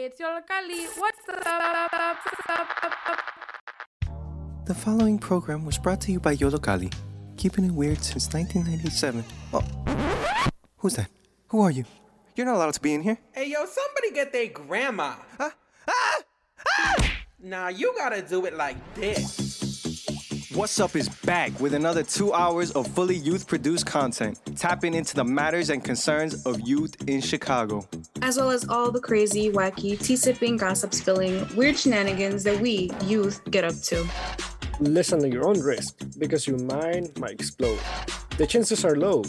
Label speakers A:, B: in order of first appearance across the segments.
A: Hey, it's Yollocalli. What's up?
B: The following program was brought to you by Yollocalli, keeping it weird since 1997. Oh, who's that? Who are you? You're not allowed to be in here.
C: Hey, yo, somebody get their grandma.
B: Huh? Ah! Ah!
C: Nah, you gotta do it like this.
B: Wattz Up is back with another two hours of fully youth produced content, tapping into the matters and concerns of youth in Chicago.
D: As well as all the crazy, wacky, tea sipping, gossip spilling, weird shenanigans that we, youth, get up to.
E: Listen at your own risk because your mind might explode. The chances are low,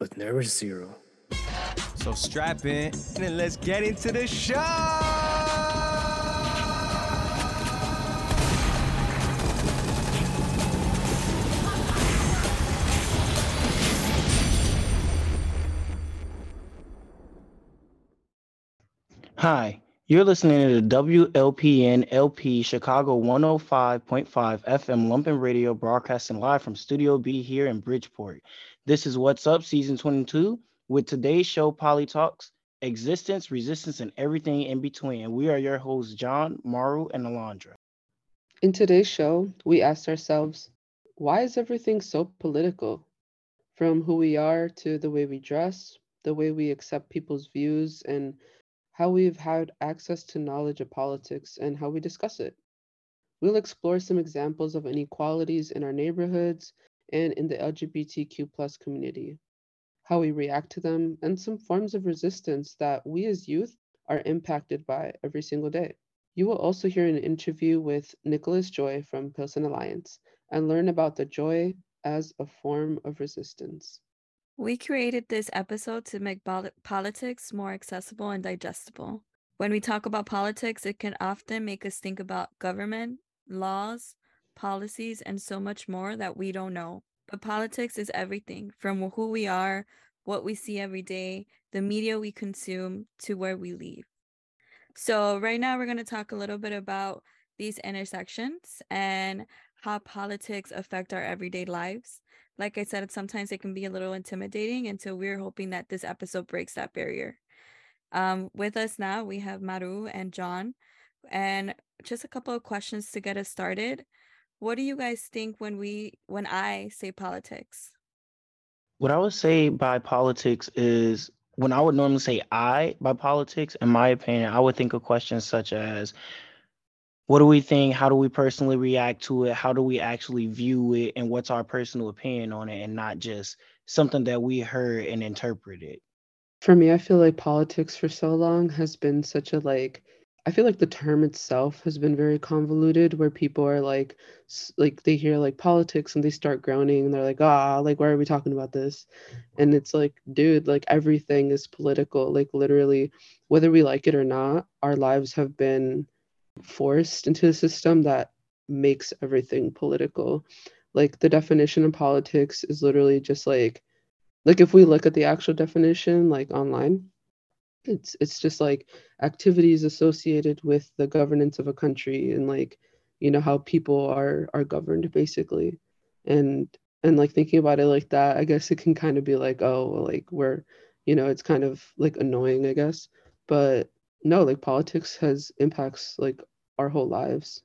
E: but never zero.
B: So strap in and let's get into the show!
F: Hi, you're listening to the WLPN LP Chicago 105.5 FM Lumpen Radio broadcasting live from Studio B here in Bridgeport. This is Wattz Up Season 22 with today's show Poli/Talks, Existence, Resistance, and Everything in Between. And we are your hosts, John, Maru, and Alondra.
G: In today's show, we asked ourselves, why is everything so political? From who we are to the way we dress, the way we accept people's views, and how we've had access to knowledge of politics, and how we discuss it. We'll explore some examples of inequalities in our neighborhoods and in the LGBTQ plus community, how we react to them, and some forms of resistance that we as youth are impacted by every single day. You will also hear an interview with Nicholas Joy from Pilsen Alliance and learn about the joy as a form of resistance.
H: We created this episode to make politics more accessible and digestible. When we talk about politics, it can often make us think about government, laws, policies, and so much more that we don't know. But politics is everything from who we are, what we see every day, the media we consume, to where we live. So, right now, we're going to talk a little bit about these intersections and how politics affect our everyday lives like I said, sometimes it can be a little intimidating. And so we're hoping that this episode breaks that barrier. Um, with us now, we have Maru and John. And just a couple of questions to get us started. What do you guys think when we when I say politics?
F: What I would say by politics is when I would normally say I by politics, in my opinion, I would think of questions such as what do we think? How do we personally react to it? How do we actually view it? And what's our personal opinion on it and not just something that we heard and interpreted?
G: For me i feel like politics for so long has been such a like i feel like the term itself has been very convoluted where people are like like they hear like politics and they start groaning and they're like ah like why are we talking about this? And it's like dude like everything is political. Like literally whether we like it or not our lives have been forced into a system that makes everything political. Like the definition of politics is literally just like like if we look at the actual definition like online, it's it's just like activities associated with the governance of a country and like you know how people are are governed basically. And and like thinking about it like that, I guess it can kind of be like, oh, like we're, you know, it's kind of like annoying, I guess. But no, like politics has impacts like our whole lives.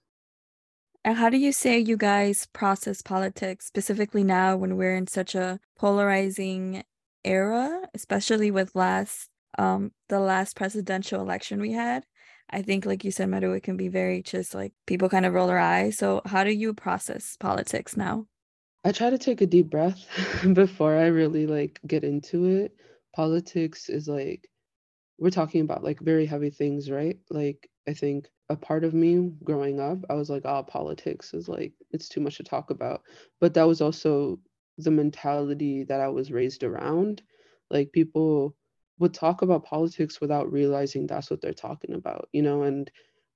H: And how do you say you guys process politics, specifically now when we're in such a polarizing era, especially with last um the last presidential election we had? I think, like you said, Maru, it can be very just like people kind of roll their eyes. So, how do you process politics now?
G: I try to take a deep breath before I really like get into it. Politics is like we're talking about like very heavy things, right? Like I think a part of me growing up, I was like, oh, politics is like it's too much to talk about. But that was also the mentality that I was raised around. Like people would talk about politics without realizing that's what they're talking about, you know, and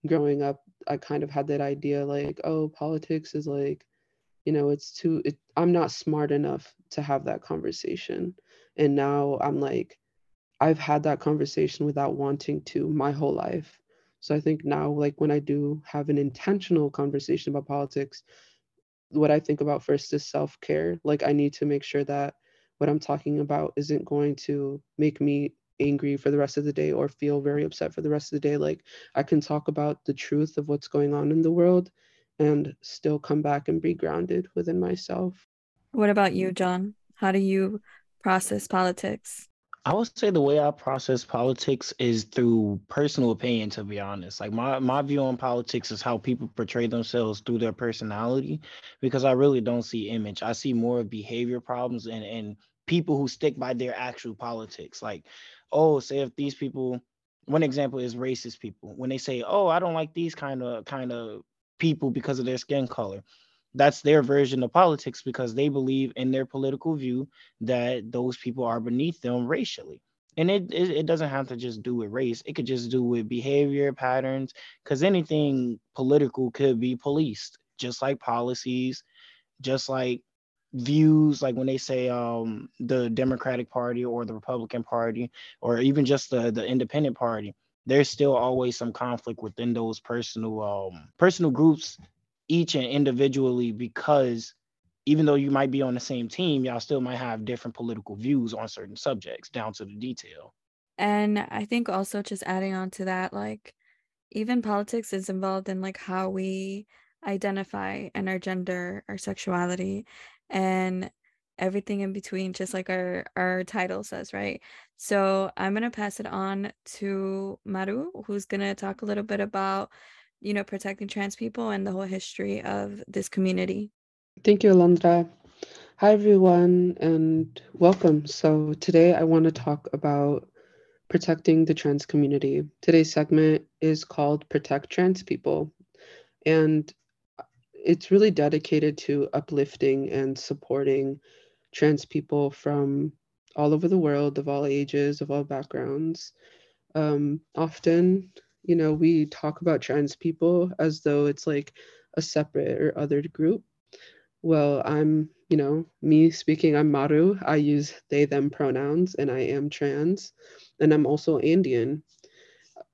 G: growing up I kind of had that idea like, oh, politics is like, you know, it's too it, I'm not smart enough to have that conversation. And now I'm like I've had that conversation without wanting to my whole life. So I think now, like when I do have an intentional conversation about politics, what I think about first is self care. Like I need to make sure that what I'm talking about isn't going to make me angry for the rest of the day or feel very upset for the rest of the day. Like I can talk about the truth of what's going on in the world and still come back and be grounded within myself.
H: What about you, John? How do you process politics?
F: I would say the way I process politics is through personal opinion, to be honest. Like my my view on politics is how people portray themselves through their personality, because I really don't see image. I see more of behavior problems and and people who stick by their actual politics. Like, oh, say if these people, one example is racist people. When they say, oh, I don't like these kind of kind of people because of their skin color that's their version of politics because they believe in their political view that those people are beneath them racially. And it, it, it doesn't have to just do with race. It could just do with behavior patterns because anything political could be policed just like policies just like views like when they say um the democratic party or the republican party or even just the the independent party there's still always some conflict within those personal um personal groups each and individually because even though you might be on the same team, y'all still might have different political views on certain subjects down to the detail.
H: And I think also just adding on to that, like even politics is involved in like how we identify and our gender, our sexuality, and everything in between, just like our our title says, right? So I'm gonna pass it on to Maru, who's gonna talk a little bit about you know, protecting trans people and the whole history of this community.
G: Thank you, Alondra. Hi, everyone, and welcome. So, today I want to talk about protecting the trans community. Today's segment is called Protect Trans People, and it's really dedicated to uplifting and supporting trans people from all over the world, of all ages, of all backgrounds. Um, often, you know, we talk about trans people as though it's like a separate or other group. Well, I'm, you know, me speaking, I'm Maru. I use they, them pronouns, and I am trans, and I'm also Andean.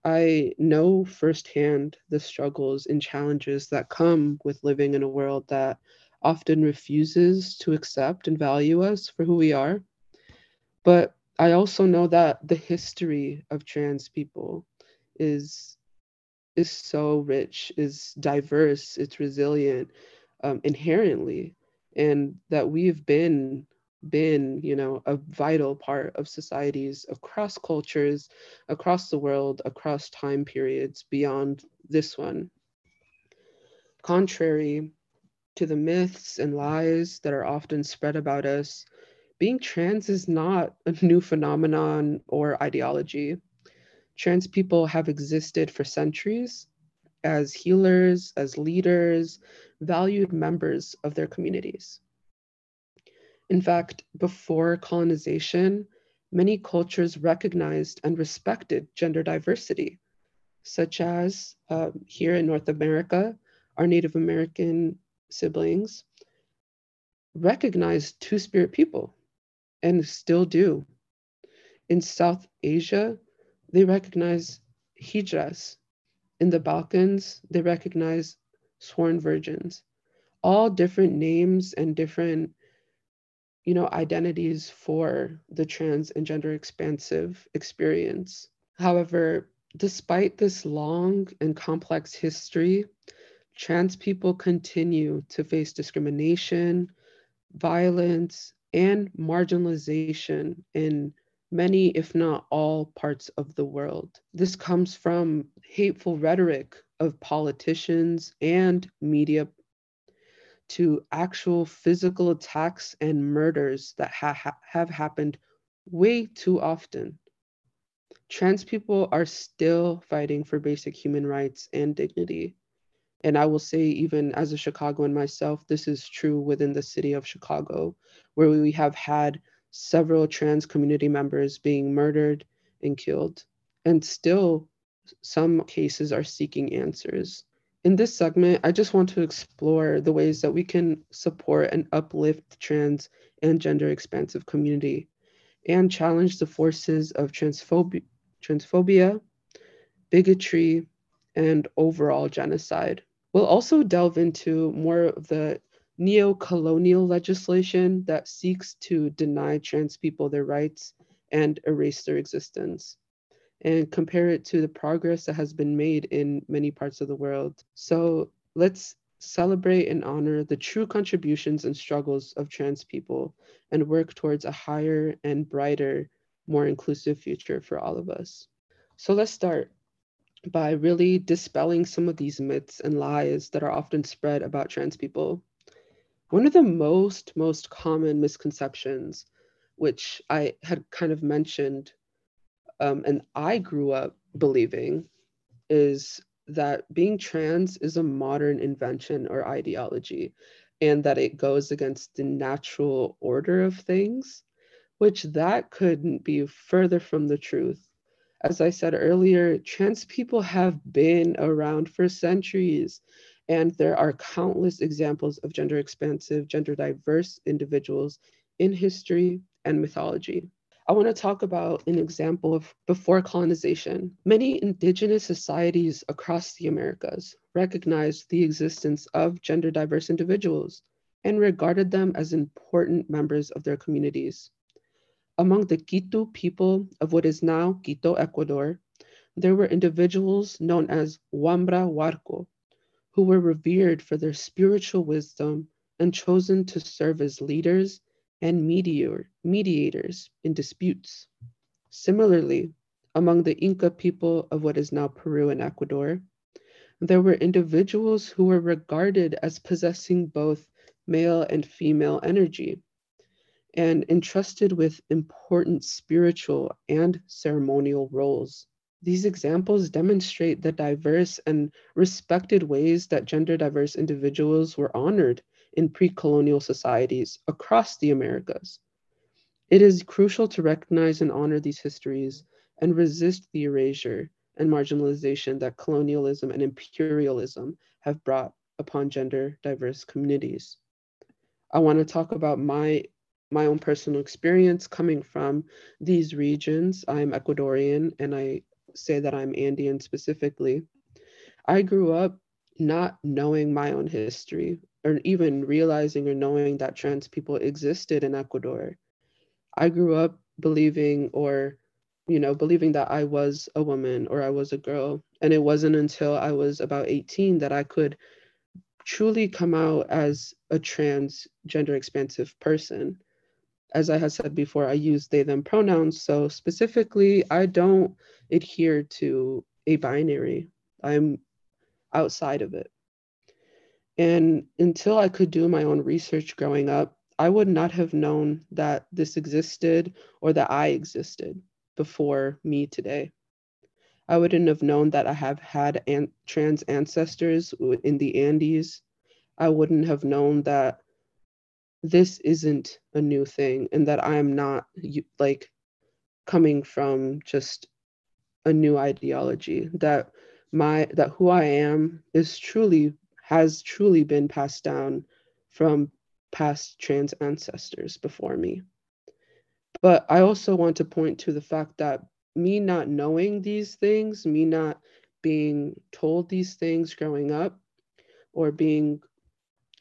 G: I know firsthand the struggles and challenges that come with living in a world that often refuses to accept and value us for who we are. But I also know that the history of trans people is is so rich, is diverse, it's resilient um, inherently, and that we've been been you know a vital part of societies across cultures across the world across time periods beyond this one. Contrary to the myths and lies that are often spread about us being trans is not a new phenomenon or ideology trans people have existed for centuries as healers, as leaders, valued members of their communities. In fact, before colonization, many cultures recognized and respected gender diversity, such as uh, here in North America, our Native American siblings recognized two spirit people and still do. In South Asia, they recognize hijras. In the Balkans, they recognize sworn virgins. All different names and different you know identities for the trans and gender expansive experience. However, despite this long and complex history, trans people continue to face discrimination, violence, and marginalization in many, if not all, parts of the world. This comes from hateful rhetoric of politicians and media to actual physical attacks and murders that ha- have happened way too often. Trans people are still fighting for basic human rights and dignity. And I will say, even as a Chicagoan myself, this is true within the city of Chicago, where we have had several trans community members being murdered and killed. And still, some cases are seeking answers. In this segment, I just want to explore the ways that we can support and uplift trans and gender expansive community and challenge the forces of transphobia, transphobia bigotry, and overall genocide. We'll also delve into more of the neo colonial legislation that seeks to deny trans people their rights and erase their existence and compare it to the progress that has been made in many parts of the world. So let's celebrate and honor the true contributions and struggles of trans people and work towards a higher and brighter, more inclusive future for all of us. So let's start by really dispelling some of these myths and lies that are often spread about trans people. One of the most, most common misconceptions, which I had kind of mentioned um, and I grew up believing, is that being trans is a modern invention or ideology, and that it goes against the natural order of things, which that couldn't be further from the truth. As I said earlier, trans people have been around for centuries, and there are countless examples of gender expansive, gender diverse individuals in history and mythology. I want to talk about an example of before colonization. Many indigenous societies across the Americas recognized the existence of gender diverse individuals and regarded them as important members of their communities. Among the Quito people of what is now Quito, Ecuador, there were individuals known as Wambra Huarco, who were revered for their spiritual wisdom and chosen to serve as leaders and mediator, mediators in disputes. Similarly, among the Inca people of what is now Peru and Ecuador, there were individuals who were regarded as possessing both male and female energy and entrusted with important spiritual and ceremonial roles. These examples demonstrate the diverse and respected ways that gender diverse individuals were honored in pre colonial societies across the Americas. It is crucial to recognize and honor these histories and resist the erasure and marginalization that colonialism and imperialism have brought upon gender diverse communities. I want to talk about my my own personal experience coming from these regions. I'm Ecuadorian and I say that I'm Andean specifically. I grew up not knowing my own history or even realizing or knowing that trans people existed in Ecuador. I grew up believing or you know believing that I was a woman or I was a girl and it wasn't until I was about 18 that I could truly come out as a trans gender expansive person. As I had said before, I use they them pronouns. So specifically, I don't adhere to a binary. I'm outside of it. And until I could do my own research growing up, I would not have known that this existed or that I existed before me today. I wouldn't have known that I have had an- trans ancestors in the Andes. I wouldn't have known that this isn't a new thing and that I am not like coming from just a new ideology that my that who I am is truly has truly been passed down from past trans ancestors before me. But I also want to point to the fact that me not knowing these things, me not being told these things growing up, or being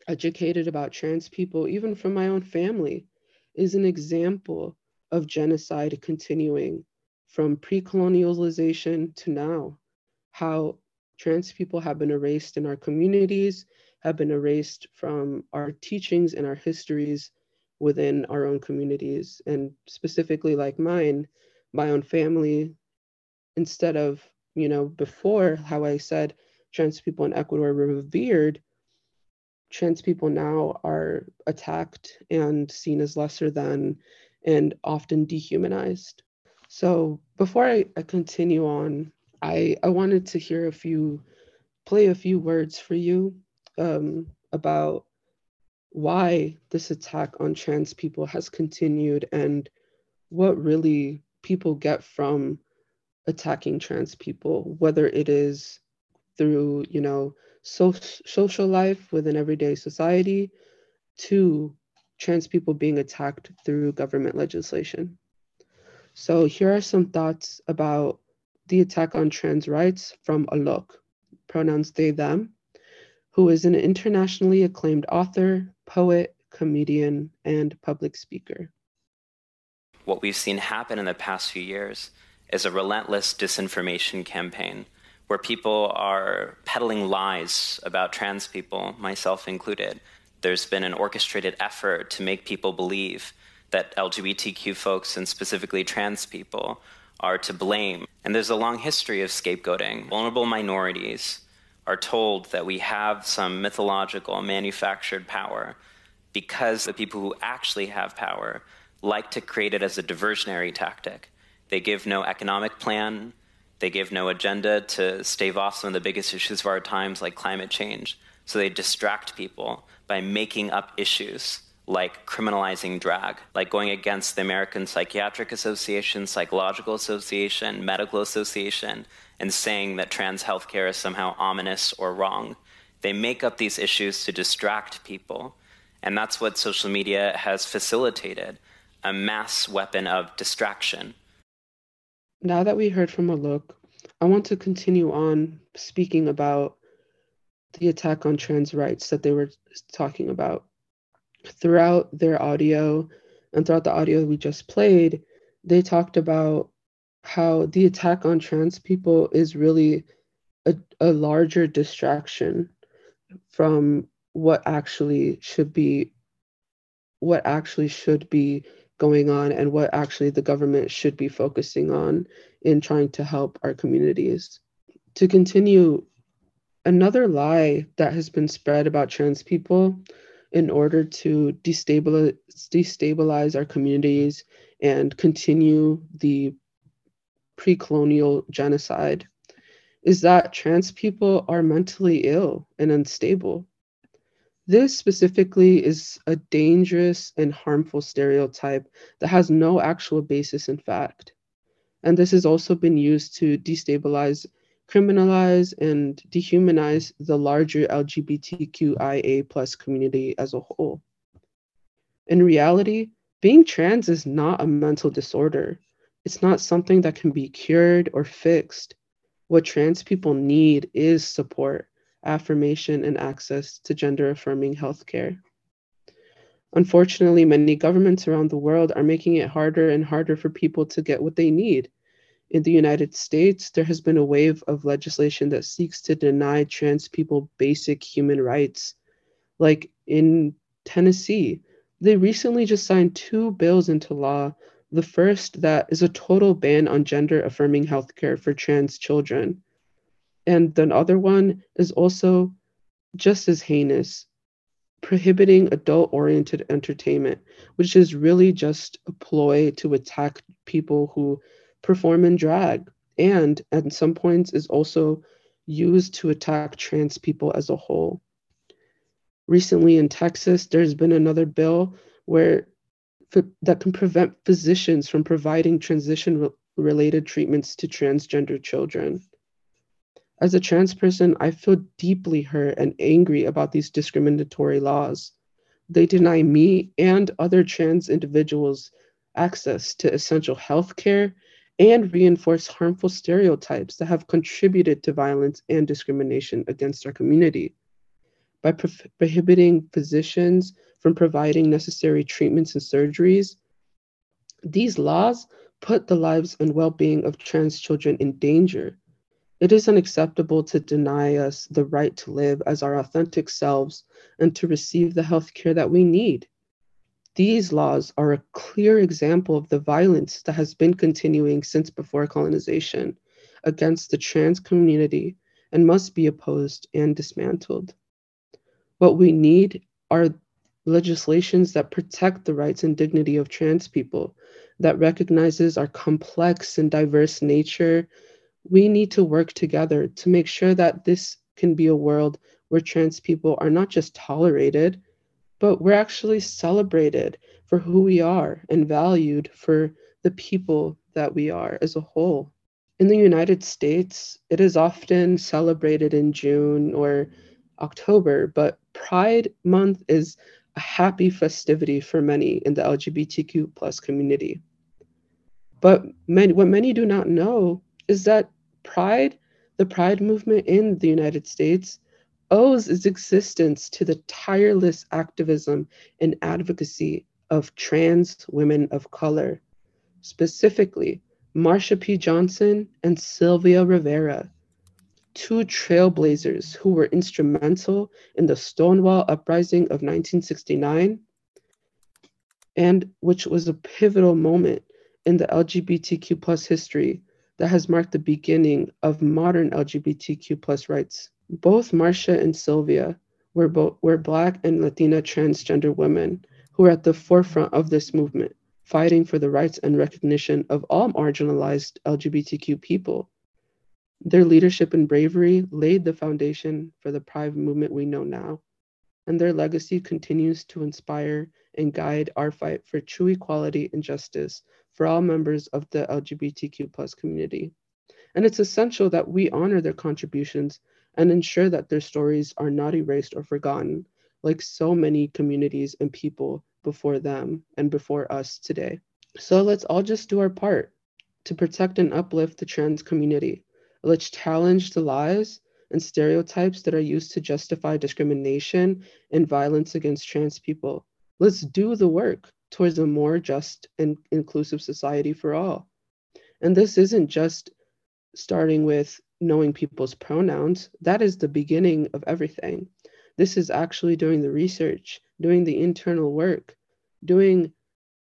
G: educated about trans people, even from my own family, is an example of genocide continuing from pre colonialization to now. How trans people have been erased in our communities, have been erased from our teachings and our histories within our own communities. And specifically, like mine, my own family, instead of, you know, before how I said trans people in Ecuador were revered, trans people now are attacked and seen as lesser than and often dehumanized. So before I, I continue on, I, I wanted to hear a few, play a few words for you um, about why this attack on trans people has continued and what really people get from attacking trans people, whether it is through, you know, so, social life within everyday society to trans people being attacked through government legislation. So here are some thoughts about the Attack on Trans Rights from Alok, pronouns they, them, who is an internationally acclaimed author, poet, comedian, and public speaker.
I: what we've seen happen in the past few years is a relentless disinformation campaign where people are peddling lies about trans people, myself included. There's been an orchestrated effort to make people believe that LGBTQ folks and specifically trans people are to blame. And there's a long history of scapegoating. Vulnerable minorities are told that we have some mythological manufactured power because the people who actually have power like to create it as a diversionary tactic. They give no economic plan, they give no agenda to stave off some of the biggest issues of our times, like climate change. So they distract people by making up issues like criminalizing drag, like going against the American Psychiatric Association, Psychological Association, Medical Association, and saying that trans healthcare is somehow ominous or wrong. They make up these issues to distract people. And that's what social media has facilitated a mass weapon of distraction.
G: Now that we heard from Alok, I want to continue on speaking about the attack on trans rights that they were talking about. Throughout their audio and throughout the audio we just played, they talked about how the attack on trans people is really a, a larger distraction from what actually should be what actually should be going on and what actually the government should be focusing on in trying to help our communities. To continue, another lie that has been spread about trans people in order to destabilize, destabilize our communities and continue the pre colonial genocide is that trans people are mentally ill and unstable. This specifically is a dangerous and harmful stereotype that has no actual basis in fact. And this has also been used to destabilize, criminalize, and dehumanize the larger LGBTQIA plus community as a whole. In reality, being trans is not a mental disorder. It's not something that can be cured or fixed. What trans people need is support affirmation, and access to gender affirming healthcare. Unfortunately, many governments around the world are making it harder and harder for people to get what they need. In the United States, there has been a wave of legislation that seeks to deny trans people basic human rights. Like in Tennessee, they recently just signed two bills into law. The first that is a total ban on gender affirming healthcare for trans children. And the other one is also just as heinous, prohibiting adult oriented entertainment, which is really just a ploy to attack people who perform in drag, and at some points is also used to attack trans people as a whole. Recently in Texas, there's been another bill where that can prevent physicians from providing transition related treatments to transgender children. As a trans person, I feel deeply hurt and angry about these discriminatory laws. They deny me and other trans individuals access to essential health care and reinforce harmful stereotypes that have contributed to violence and discrimination against our community. By pro- prohibiting physicians from providing necessary treatments and surgeries, these laws put the lives and well being of trans children in danger it is unacceptable to deny us the right to live as our authentic selves and to receive the health care that we need. These laws are a clear example of the violence that has been continuing since before colonization against the trans community and must be opposed and dismantled. What we need are legislations that protect the rights and dignity of trans people, that recognizes our complex and diverse nature we need to work together to make sure that this can be a world where trans people are not just tolerated, but we're actually celebrated for who we are and valued for the people that we are as a whole. In the United States, it is often celebrated in June or October, but Pride Month is a happy festivity for many in the LGBTQ plus community. But many, what many do not know is that Pride, the Pride movement in the United States, owes its existence to the tireless activism and advocacy of trans women of color. specifically Marsha P. Johnson and Sylvia Rivera, two trailblazers who were instrumental in the Stonewall Uprising of 1969, and which was a pivotal moment in the LGBTQ plus history that has marked the beginning of modern LGBTQ plus rights. Both Marsha and Sylvia were, both, were Black and Latina transgender women who were at the forefront of this movement, fighting for the rights and recognition of all marginalized LGBTQ people. Their leadership and bravery laid the foundation for the Pride movement we know now, and their legacy continues to inspire and guide our fight for true equality and justice for all members of the LGBTQ plus community. And it's essential that we honor their contributions and ensure that their stories are not erased or forgotten, like so many communities and people before them and before us today. So let's all just do our part to protect and uplift the trans community. Let's challenge the lies and stereotypes that are used to justify discrimination and violence against trans people. Let's do the work towards a more just and inclusive society for all. And this isn't just starting with knowing people's pronouns, that is the beginning of everything. This is actually doing the research, doing the internal work, doing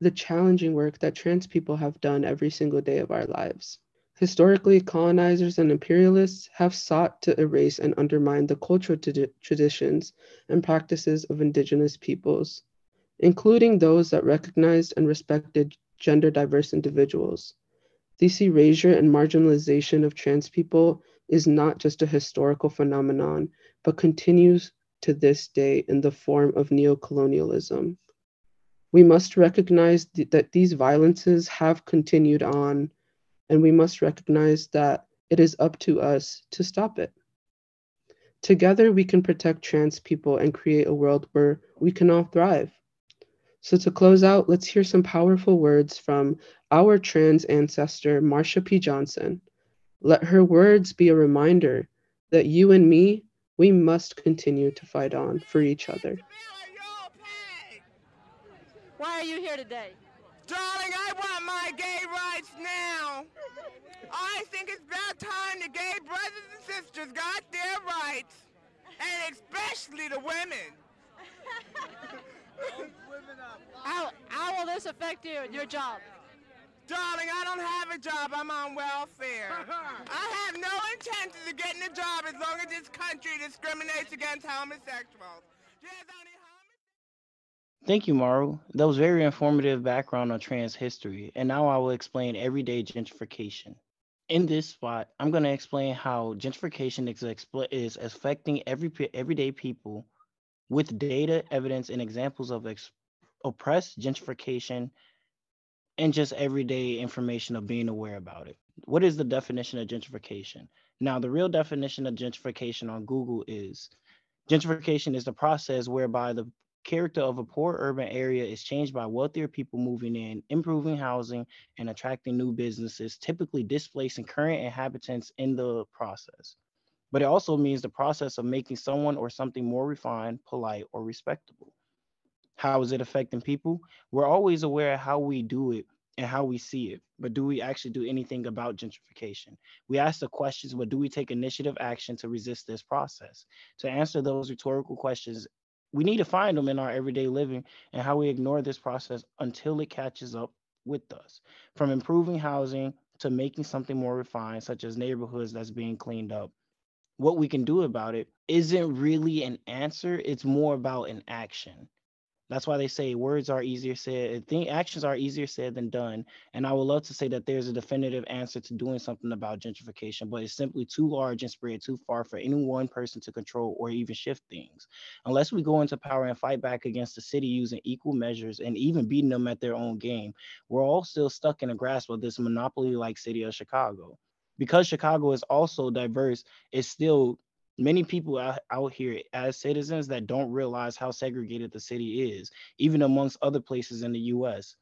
G: the challenging work that trans people have done every single day of our lives. Historically, colonizers and imperialists have sought to erase and undermine the cultural t- traditions and practices of indigenous peoples including those that recognized and respected gender diverse individuals. This erasure and marginalization of trans people is not just a historical phenomenon, but continues to this day in the form of neocolonialism. We must recognize th- that these violences have continued on, and we must recognize that it is up to us to stop it. Together, we can protect trans people and create a world where we can all thrive. So, to close out, let's hear some powerful words from our trans ancestor, Marsha P. Johnson. Let her words be a reminder that you and me, we must continue to fight on for each other.
J: Why are you here today?
K: Darling, I want my gay rights now. I think it's about time the gay brothers and sisters got their rights, and especially the women.
J: How, how will this affect you and your job?
K: Darling, I don't have a job. I'm on welfare. I have no intention of getting a job as long as this country discriminates against homosexuals.
F: Thank you, Maru. That was very informative background on trans history. And now I will explain everyday gentrification. In this spot, I'm going to explain how gentrification is, expl- is affecting every everyday people with data, evidence, and examples of ex- oppressed gentrification and just everyday information of being aware about it. What is the definition of gentrification? Now, the real definition of gentrification on Google is gentrification is the process whereby the character of a poor urban area is changed by wealthier people moving in, improving housing, and attracting new businesses, typically displacing current inhabitants in the process but it also means the process of making someone or something more refined, polite, or respectable. How is it affecting people? We're always aware of how we do it and how we see it, but do we actually do anything about gentrification? We ask the questions, but do we take initiative action to resist this process? To answer those rhetorical questions, we need to find them in our everyday living and how we ignore this process until it catches up with us. From improving housing to making something more refined, such as neighborhoods that's being cleaned up, what we can do about it isn't really an answer. It's more about an action. That's why they say words are easier said. Think actions are easier said than done. And I would love to say that there's a definitive answer to doing something about gentrification, but it's simply too large and spread too far for any one person to control or even shift things. Unless we go into power and fight back against the city using equal measures and even beating them at their own game, we're all still stuck in a grasp of this monopoly-like city of Chicago because Chicago is also diverse, it's still many people out, here as citizens that don't realize how segregated the city is, even amongst other places in the US.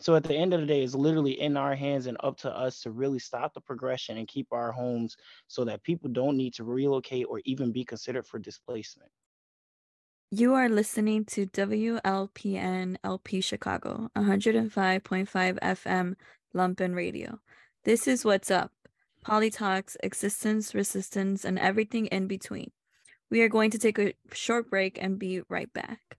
F: So at the end of the day, it's literally in our hands and up to us to really stop the progression and keep our homes so that people don't need to relocate or even be considered for displacement.
H: You are listening to WLPN LP Chicago, 105.5 FM Lumpen Radio. This is Wattz Up Poli/Talks, existence, resistance, and everything in between. We are going to take a short break and be right back.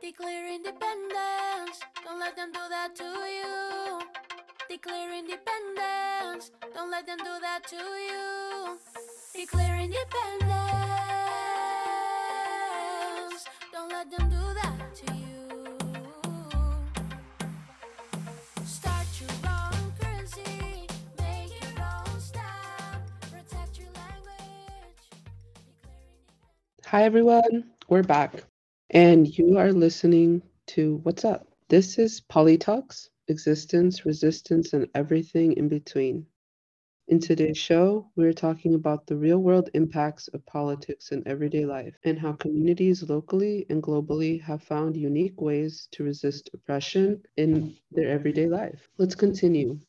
L: Declare independence. Don't let them do that to you. Declare independence. Don't let them do that to you. Declare independence. Let them do that to you. Start your own currency. Make your own. Protect your language.
G: Hi, everyone. We're back. And you are listening to Wattz Up? This is Poli/Talks, existence, resistance, and everything in between. In today's show, we're talking about the real world impacts of politics in everyday life and how communities locally and globally have found unique ways to resist oppression in their everyday life. Let's continue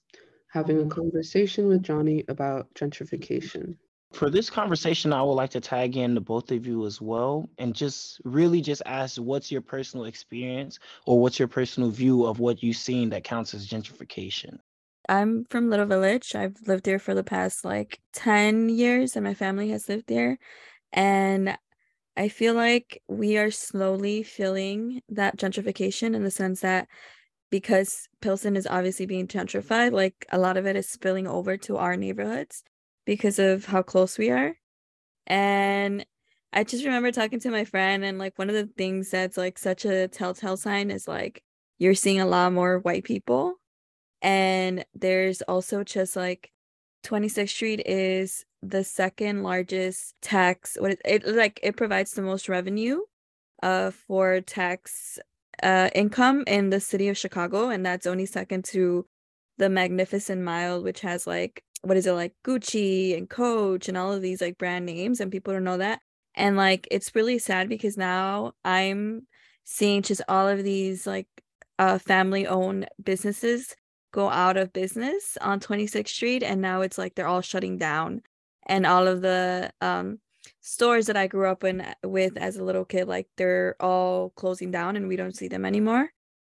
G: having a conversation with Johnny about gentrification.
F: For this conversation, I would like to tag in to both of you as well and just really just ask what's your personal experience or what's your personal view of what you've seen that counts as gentrification?
H: I'm from Little Village. I've lived there for the past like 10 years, and my family has lived there. And I feel like we are slowly feeling that gentrification in the sense that because Pilsen is obviously being gentrified, like a lot of it is spilling over to our neighborhoods because of how close we are. And I just remember talking to my friend, and like one of the things that's like such a telltale sign is like you're seeing a lot more white people. And there's also just like 26th Street is the second largest tax what it, it like it provides the most revenue uh for tax uh income in the city of Chicago and that's only second to the Magnificent Mile which has like what is it like Gucci and Coach and all of these like brand names and people don't know that. And like it's really sad because now I'm seeing just all of these like uh family owned businesses go out of business on 26th Street and now it's like they're all shutting down. And all of the um stores that I grew up in with as a little kid like they're all closing down and we don't see them anymore.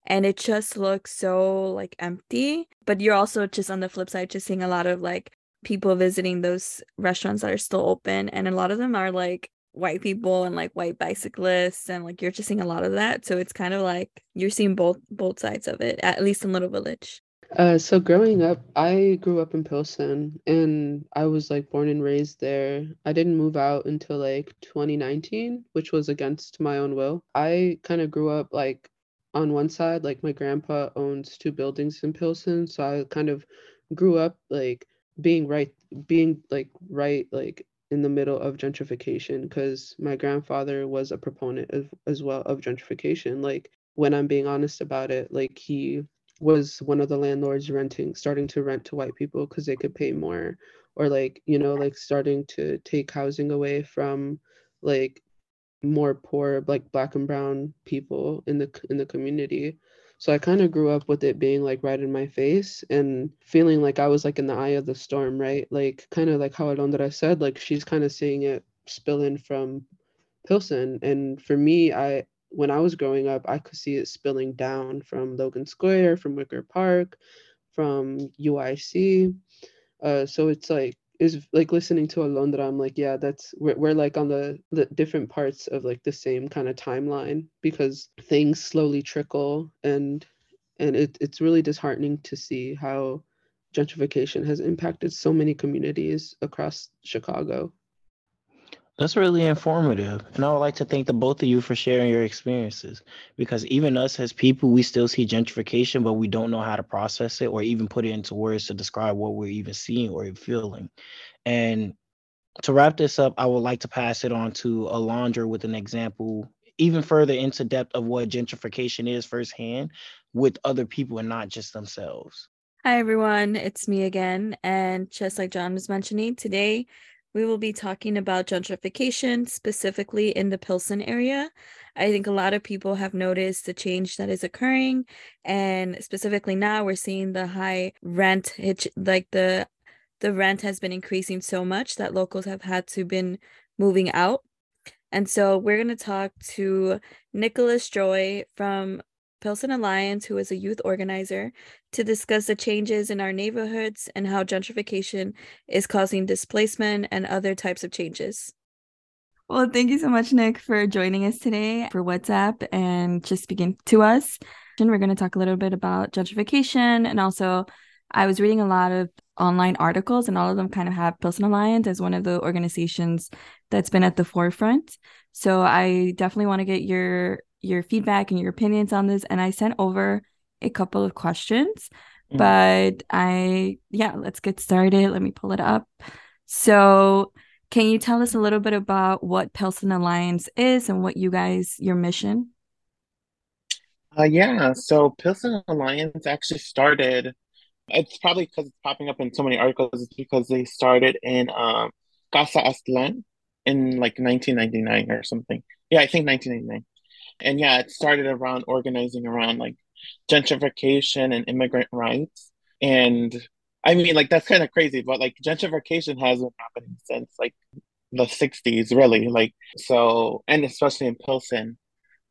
H: And it just looks so like empty. But you're also just on the flip side just seeing a lot of like people visiting those restaurants that are still open and a lot of them are like white people and like white bicyclists and like you're just seeing a lot of that. So it's kind of like you're seeing both both sides of it at least in little village
G: Uh, so growing up, I grew up in Pilsen and I was like born and raised there. I didn't move out until like 2019, which was against my own will. I kind of grew up like on one side, like my grandpa owns two buildings in Pilsen, so I kind of grew up like being right, being like right, like in the middle of gentrification because my grandfather was a proponent of as well of gentrification. Like when I'm being honest about it, like he was one of the landlords renting starting to rent to white people because they could pay more or like you know like starting to take housing away from like more poor like black and brown people in the in the community. So i kind of grew up with it being like right in my face and feeling like i was like in the eye of the storm right? Like kind of like how alondra said like she's kind of seeing it spill in from pilsen. And for me i when I was growing up, I could see it spilling down from Logan Square, from Wicker Park, from UIC. Uh, so it's like is like listening to Alondra. I'm like, yeah, that's we're, we're like on the the different parts of like the same kind of timeline because things slowly trickle and and it, it's really disheartening to see how gentrification has impacted so many communities across Chicago.
F: That's really informative. And I would like to thank the both of you for sharing your experiences because even us as people, we still see gentrification, but we don't know how to process it or even put it into words to describe what we're even seeing or feeling. And to wrap this up, I would like to pass it on to Alondra with an example, even further into depth of what gentrification is firsthand with other people and not just themselves.
H: Hi everyone, it's me again. And just like John was mentioning, today we will be talking about gentrification, specifically in the Pilsen area. I think a lot of people have noticed the change that is occurring. And specifically now, we're seeing the high rent, hitch, like the the rent has been increasing so much that locals have had to been moving out. And so we're going to talk to Nicholas Joy from Pilsen Alliance, who is a youth organizer, to discuss the changes in our neighborhoods and how gentrification is causing displacement and other types of changes. Well, thank you so much, Nick, for joining us today for Wattz Up and just speaking to us. And we're going to talk a little bit about gentrification. And also, I was reading a lot of online articles, and all of them kind of have Pilsen Alliance as one of the organizations that's been at the forefront. So I definitely want to get your your feedback and your opinions on this. And I sent over a couple of questions, mm. but I yeah, let's get started. Let me pull it up. So can you tell us a little bit about what Pilsen Alliance is and what you guys, your mission?
M: Uh, yeah, so Pilsen Alliance actually started. It's probably because it's popping up in so many articles. It's because they started in um, Casa Aztlán in like 1999 or something. Yeah, I think 1999. And yeah, it started around organizing around like gentrification and immigrant rights. And I mean, like that's kind of crazy, but like gentrification has been happening since like the 60s, really. Like, so, and especially in Pilsen.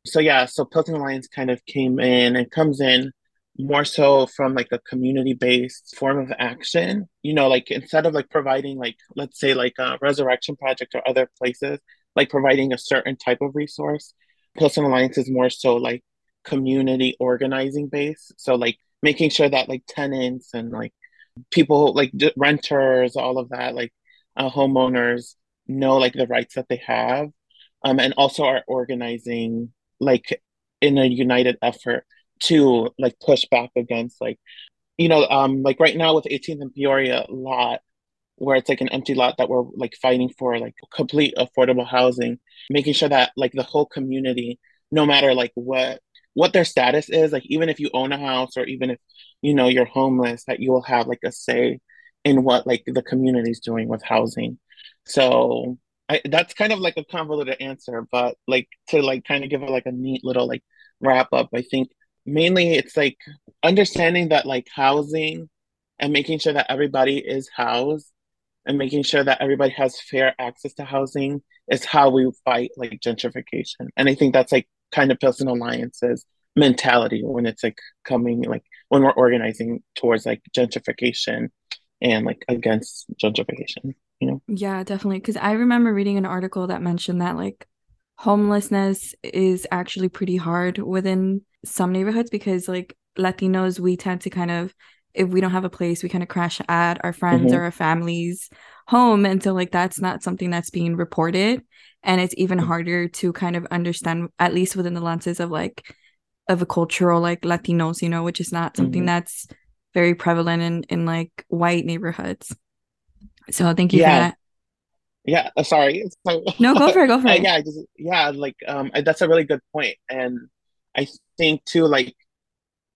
M: So, yeah, so Pilsen Alliance kind of came in and comes in more so from like a community based form of action. You know, like instead of like providing, like, let's say, like a resurrection project or other places, like providing a certain type of resource, Pilsen Alliance is more so like community organizing based. So, like, making sure that like tenants and like people like renters, all of that, like uh, homeowners know like the rights that they have, um, and also are organizing like in a united effort to like push back against like you know um like right now with 18th and Peoria a lot where it's like an empty lot that we're like fighting for like complete affordable housing making sure that like the whole community no matter like what what their status is like even if you own a house or even if you know you're homeless that you will have like a say in what like the community is doing with housing. So I, that's kind of like a convoluted answer but like to like kind of give it like a neat little like wrap up i think mainly it's like understanding that like housing and making sure that everybody is housed and making sure that everybody has fair access to housing is how we fight like gentrification. And i think that's like kind of Pilsen Alliance's mentality when it's like coming like when we're organizing towards like gentrification and like against gentrification you know?
H: Yeah definitely. Because i remember reading an article that mentioned that like homelessness is actually pretty hard within some neighborhoods because like latinos we tend to kind of if we don't have a place we kind of crash at our friends mm-hmm. or our family's home and so like that's not something that's being reported and it's even mm. harder to kind of understand at least within the lenses of like of a cultural like latinos you know which is not something mm-hmm. that's very prevalent in in like white neighborhoods so thank you yeah. for that
M: yeah uh, sorry so,
H: no go for it go for it
M: yeah just, yeah like um that's a really good point and i think too like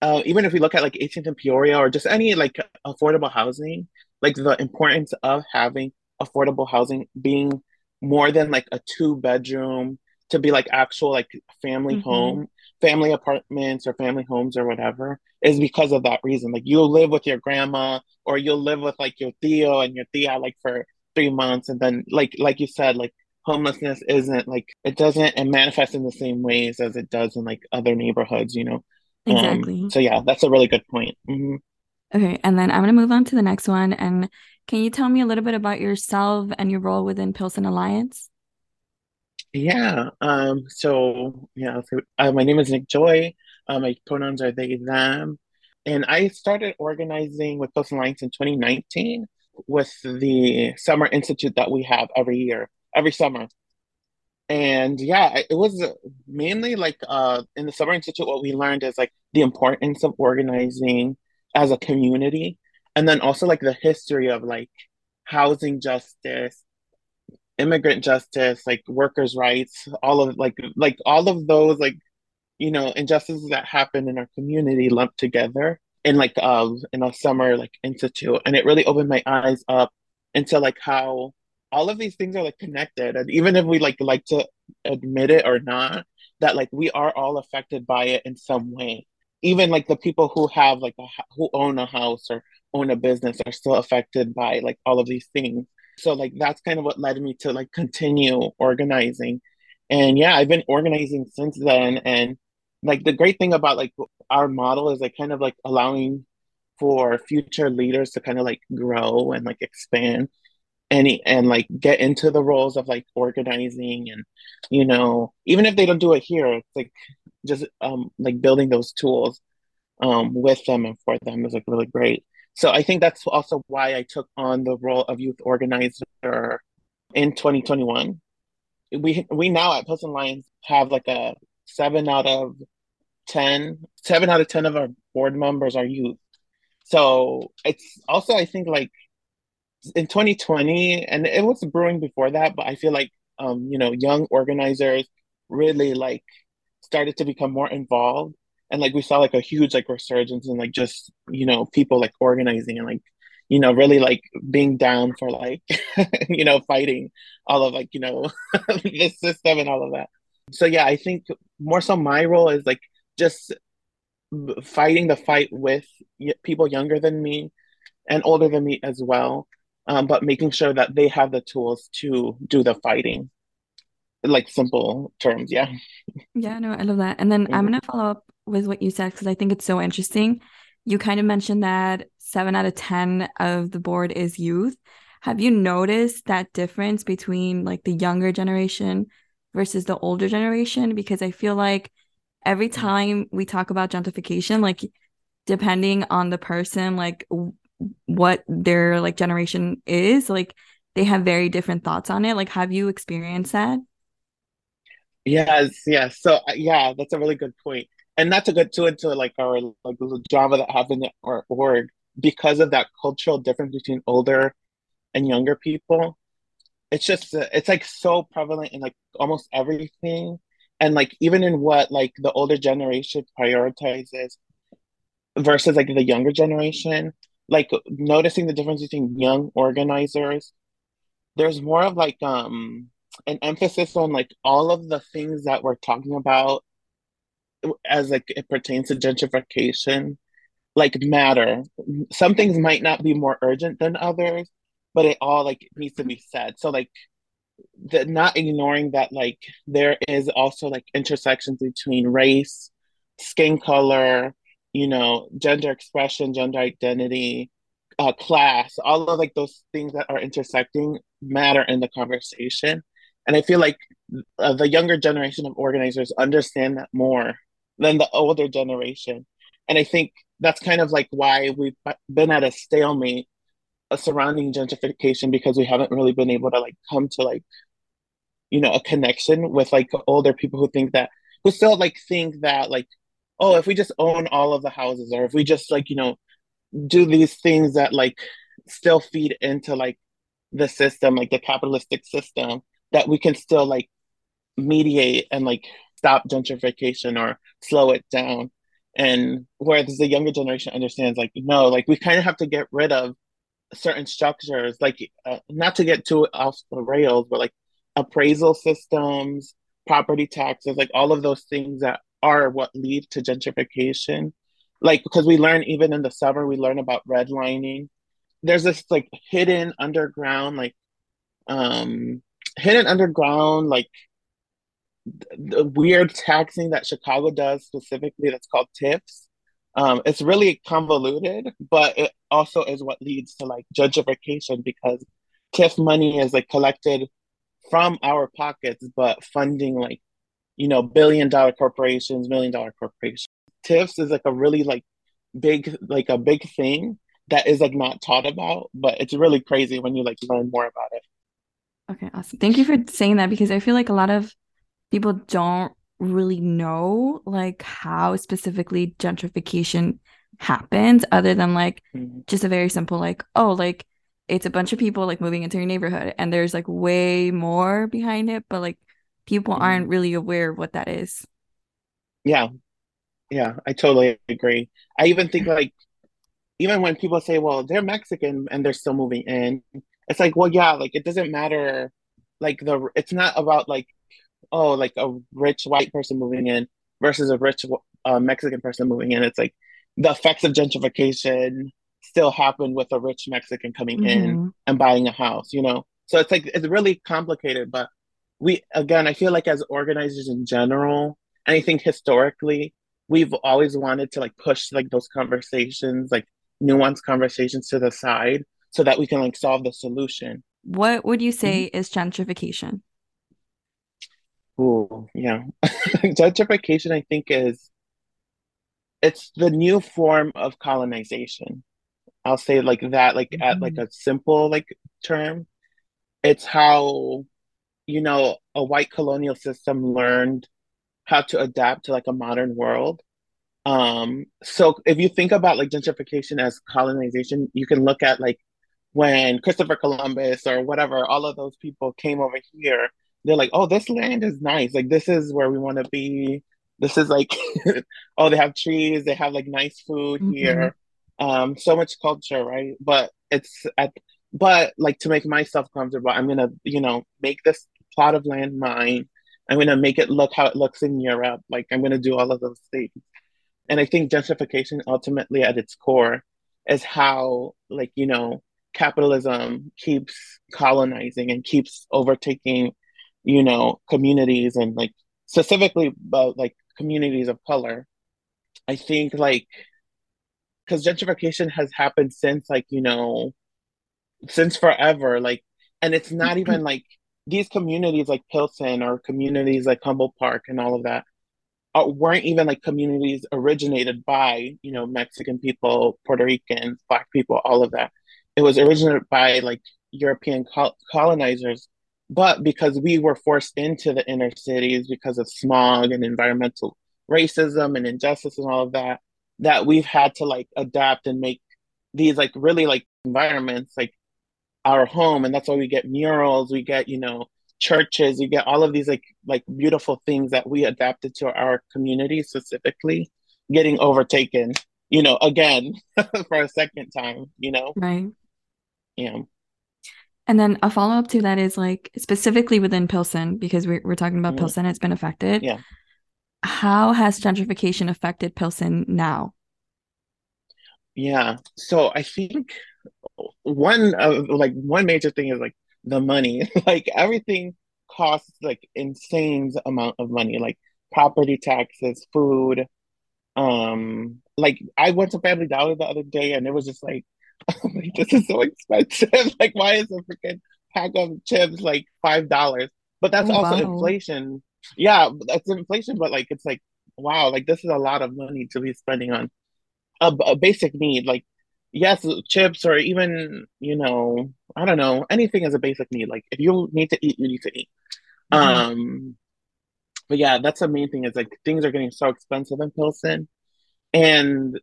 M: uh, even if we look at like 18th and Peoria or just any like affordable housing, like the importance of having affordable housing being more than like a two bedroom to be like actual like family mm-hmm. home family apartments or family homes or whatever is because of that reason like you'll live with your grandma or you'll live with like your Theo and your Thea like for three months and then like like you said like homelessness isn't like it doesn't and manifest in the same ways as it does in like other neighborhoods you know exactly um, so yeah that's a really good point mm-hmm.
H: okay and then i'm going to move on to the next one and can you tell me a little bit about yourself and your role within Pilsen Alliance?
M: Yeah. Um. So yeah. So, uh, my name is Nick Joy. Uh, my pronouns are they them, and I started organizing with Pilsen Alliance in 2019 with the summer institute that we have every year, every summer. And yeah, it was mainly like uh, in the summer institute. What we learned is like the importance of organizing as a community and then also like the history of like housing justice immigrant justice like workers rights all of like like all of those like you know injustices that happen in our community lumped together in like uh in a summer like institute and it really opened my eyes up into like how all of these things are like connected and even if we like like to admit it or not that like we are all affected by it in some way. Even like the people who have like a, who own a house or own a business are still affected by like all of these things. So like that's kind of what led me to like continue organizing. And yeah, I've been organizing since then. And like the great thing about like our model is like kind of like allowing for future leaders to kind of like grow and like expand and and like get into the roles of like organizing and you know even if they don't do it here it's like just um like building those tools um with them and for them is like really great. So i think that's also why i took on the role of youth organizer in 2021 we we now at Pilsen Alliance have like a seven out of 10 seven out of 10 of our board members are youth. So it's also i think like in 2020 and it was brewing before that but i feel like um you know young organizers really like started to become more involved. And like we saw like a huge like resurgence and like just you know people like organizing and like you know really like being down for like you know fighting all of like you know this system and all of that. So yeah i think more so my role is like just fighting the fight with people younger than me and older than me as well um, but making sure that they have the tools to do the fighting. Like simple terms yeah.
H: Yeah no i love that. And then i'm gonna follow up with what you said because i think it's so interesting. You kind of mentioned that seven out of ten of the board is youth. Have you noticed that difference between like the younger generation versus the older generation? Because i feel like every time we talk about gentrification like depending on the person like what their like generation is like they have very different thoughts on it. Like have you experienced that?
M: Yes yes. So uh, yeah that's a really good point. And not to get too into like our like the drama that happened at our org because of that cultural difference between older and younger people it's just uh, it's like so prevalent in like almost everything. And like even in what like the older generation prioritizes versus like the younger generation like noticing the difference between young organizers there's more of like um an emphasis on like all of the things that we're talking about as like it pertains to gentrification like matter. Some things might not be more urgent than others but it all like needs to be said. So like the not ignoring that like there is also like intersections between race skin color you know, gender expression, gender identity, uh, class, all of like those things that are intersecting matter in the conversation. And I feel like uh, the younger generation of organizers understand that more than the older generation. And I think that's kind of like why we've been at a stalemate uh, surrounding gentrification because we haven't really been able to like come to like, you know, a connection with like older people who think that, who still like think that like oh, if we just own all of the houses, or if we just like, you know, do these things that like still feed into like the system, like the capitalistic system, that we can still like mediate and like stop gentrification or slow it down. And whereas the younger generation understands, like, no, like we kind of have to get rid of certain structures, like uh, not to get too off the rails, but like appraisal systems, property taxes, like all of those things that are what lead to gentrification. Like because we learn even in the summer, we learn about redlining. There's this like hidden underground, like um hidden underground, like the weird taxing that Chicago does specifically that's called TIFs. Um, it's really convoluted, but it also is what leads to like gentrification because TIF money is like collected from our pockets, but funding like you know, billion dollar corporations, million dollar corporations. TIFs is like a really like big, like a big thing that is like not taught about, but it's really crazy when you like learn more about it.
H: Okay, awesome. Thank you for saying that because I feel like a lot of people don't really know like how specifically gentrification happens other than like mm-hmm. just a very simple like oh like it's a bunch of people like moving into your neighborhood and there's like way more behind it but like people mm-hmm. aren't really aware of what that is.
M: Yeah. Yeah, I totally agree. I even think like even when people say, well, they're Mexican and they're still moving in, it's like, well, yeah, like it doesn't matter. Like the, it's not about like, oh, like a rich white person moving in versus a rich uh, Mexican person moving in. It's like the effects of gentrification still happen with a rich Mexican coming mm-hmm. in and buying a house, you know? So it's like, it's really complicated, but we again, I feel like as organizers in general, and I think historically, we've always wanted to like push like those conversations, like nuanced conversations to the side so that we can like solve the solution.
H: What would you say mm-hmm. is gentrification?
M: Oh, yeah. Gentrification, I think, is it's the new form of colonization. I'll say like that, like at like mm-hmm. a simple like term. It's how, you know, a white colonial system learned how to adapt to like a modern world. Um, so if you think about like gentrification as colonization, you can look at like when Christopher Columbus or whatever, all of those people came over here, they're like, oh, this land is nice. Like, this is where we want to be. This is like, oh, they have trees, they have like nice food
H: Mm-hmm.
M: here. Um, so much culture, right? But it's at, but like to make myself comfortable, I'm gonna, you know, make this plot of land mine. I'm gonna make it look how it looks in Europe. Like, I'm gonna do all of those things. And I think gentrification ultimately at its core is how, like, you know, capitalism keeps colonizing and keeps overtaking, you know, communities and like specifically about like communities of color. I think like because gentrification has happened since like, you know, since forever. Like, and it's not even like these communities like Pilsen or communities like Humboldt Park and all of that uh, weren't even like communities originated by you know Mexican people, Puerto Ricans, Black people, all of that. It was originated by like European col- colonizers, but because we were forced into the inner cities because of smog and environmental racism and injustice and all of that, that we've had to like adapt and make these like really like environments like our home, and that's why we get murals, we get you know churches you get all of these like like beautiful things that we adapted to our community specifically getting overtaken you know again for a second time you know
H: Right.
M: yeah
H: And then a follow up to that is like specifically within Pilsen, because we're, we're talking about
M: Mhm.
H: Pilsen, it's been affected.
M: Yeah.
H: How has gentrification affected Pilsen now?
M: yeah so i think one of like one major thing is like the money. Like everything costs like insane amount of money like property taxes food. Um like i went to family dollar the other day and it was just like like this is so expensive. Like why is a freaking pack of chips like five dollars? But that's
H: Oh,
M: also
H: wow.
M: inflation. Yeah that's inflation but like it's like wow like this is a lot of money to be spending on a, a basic need. Like yes chips or even you know i don't know anything is a basic need. Like if you need to eat you need to eat. Um but yeah that's the main thing is like things are getting so expensive in pilsen. And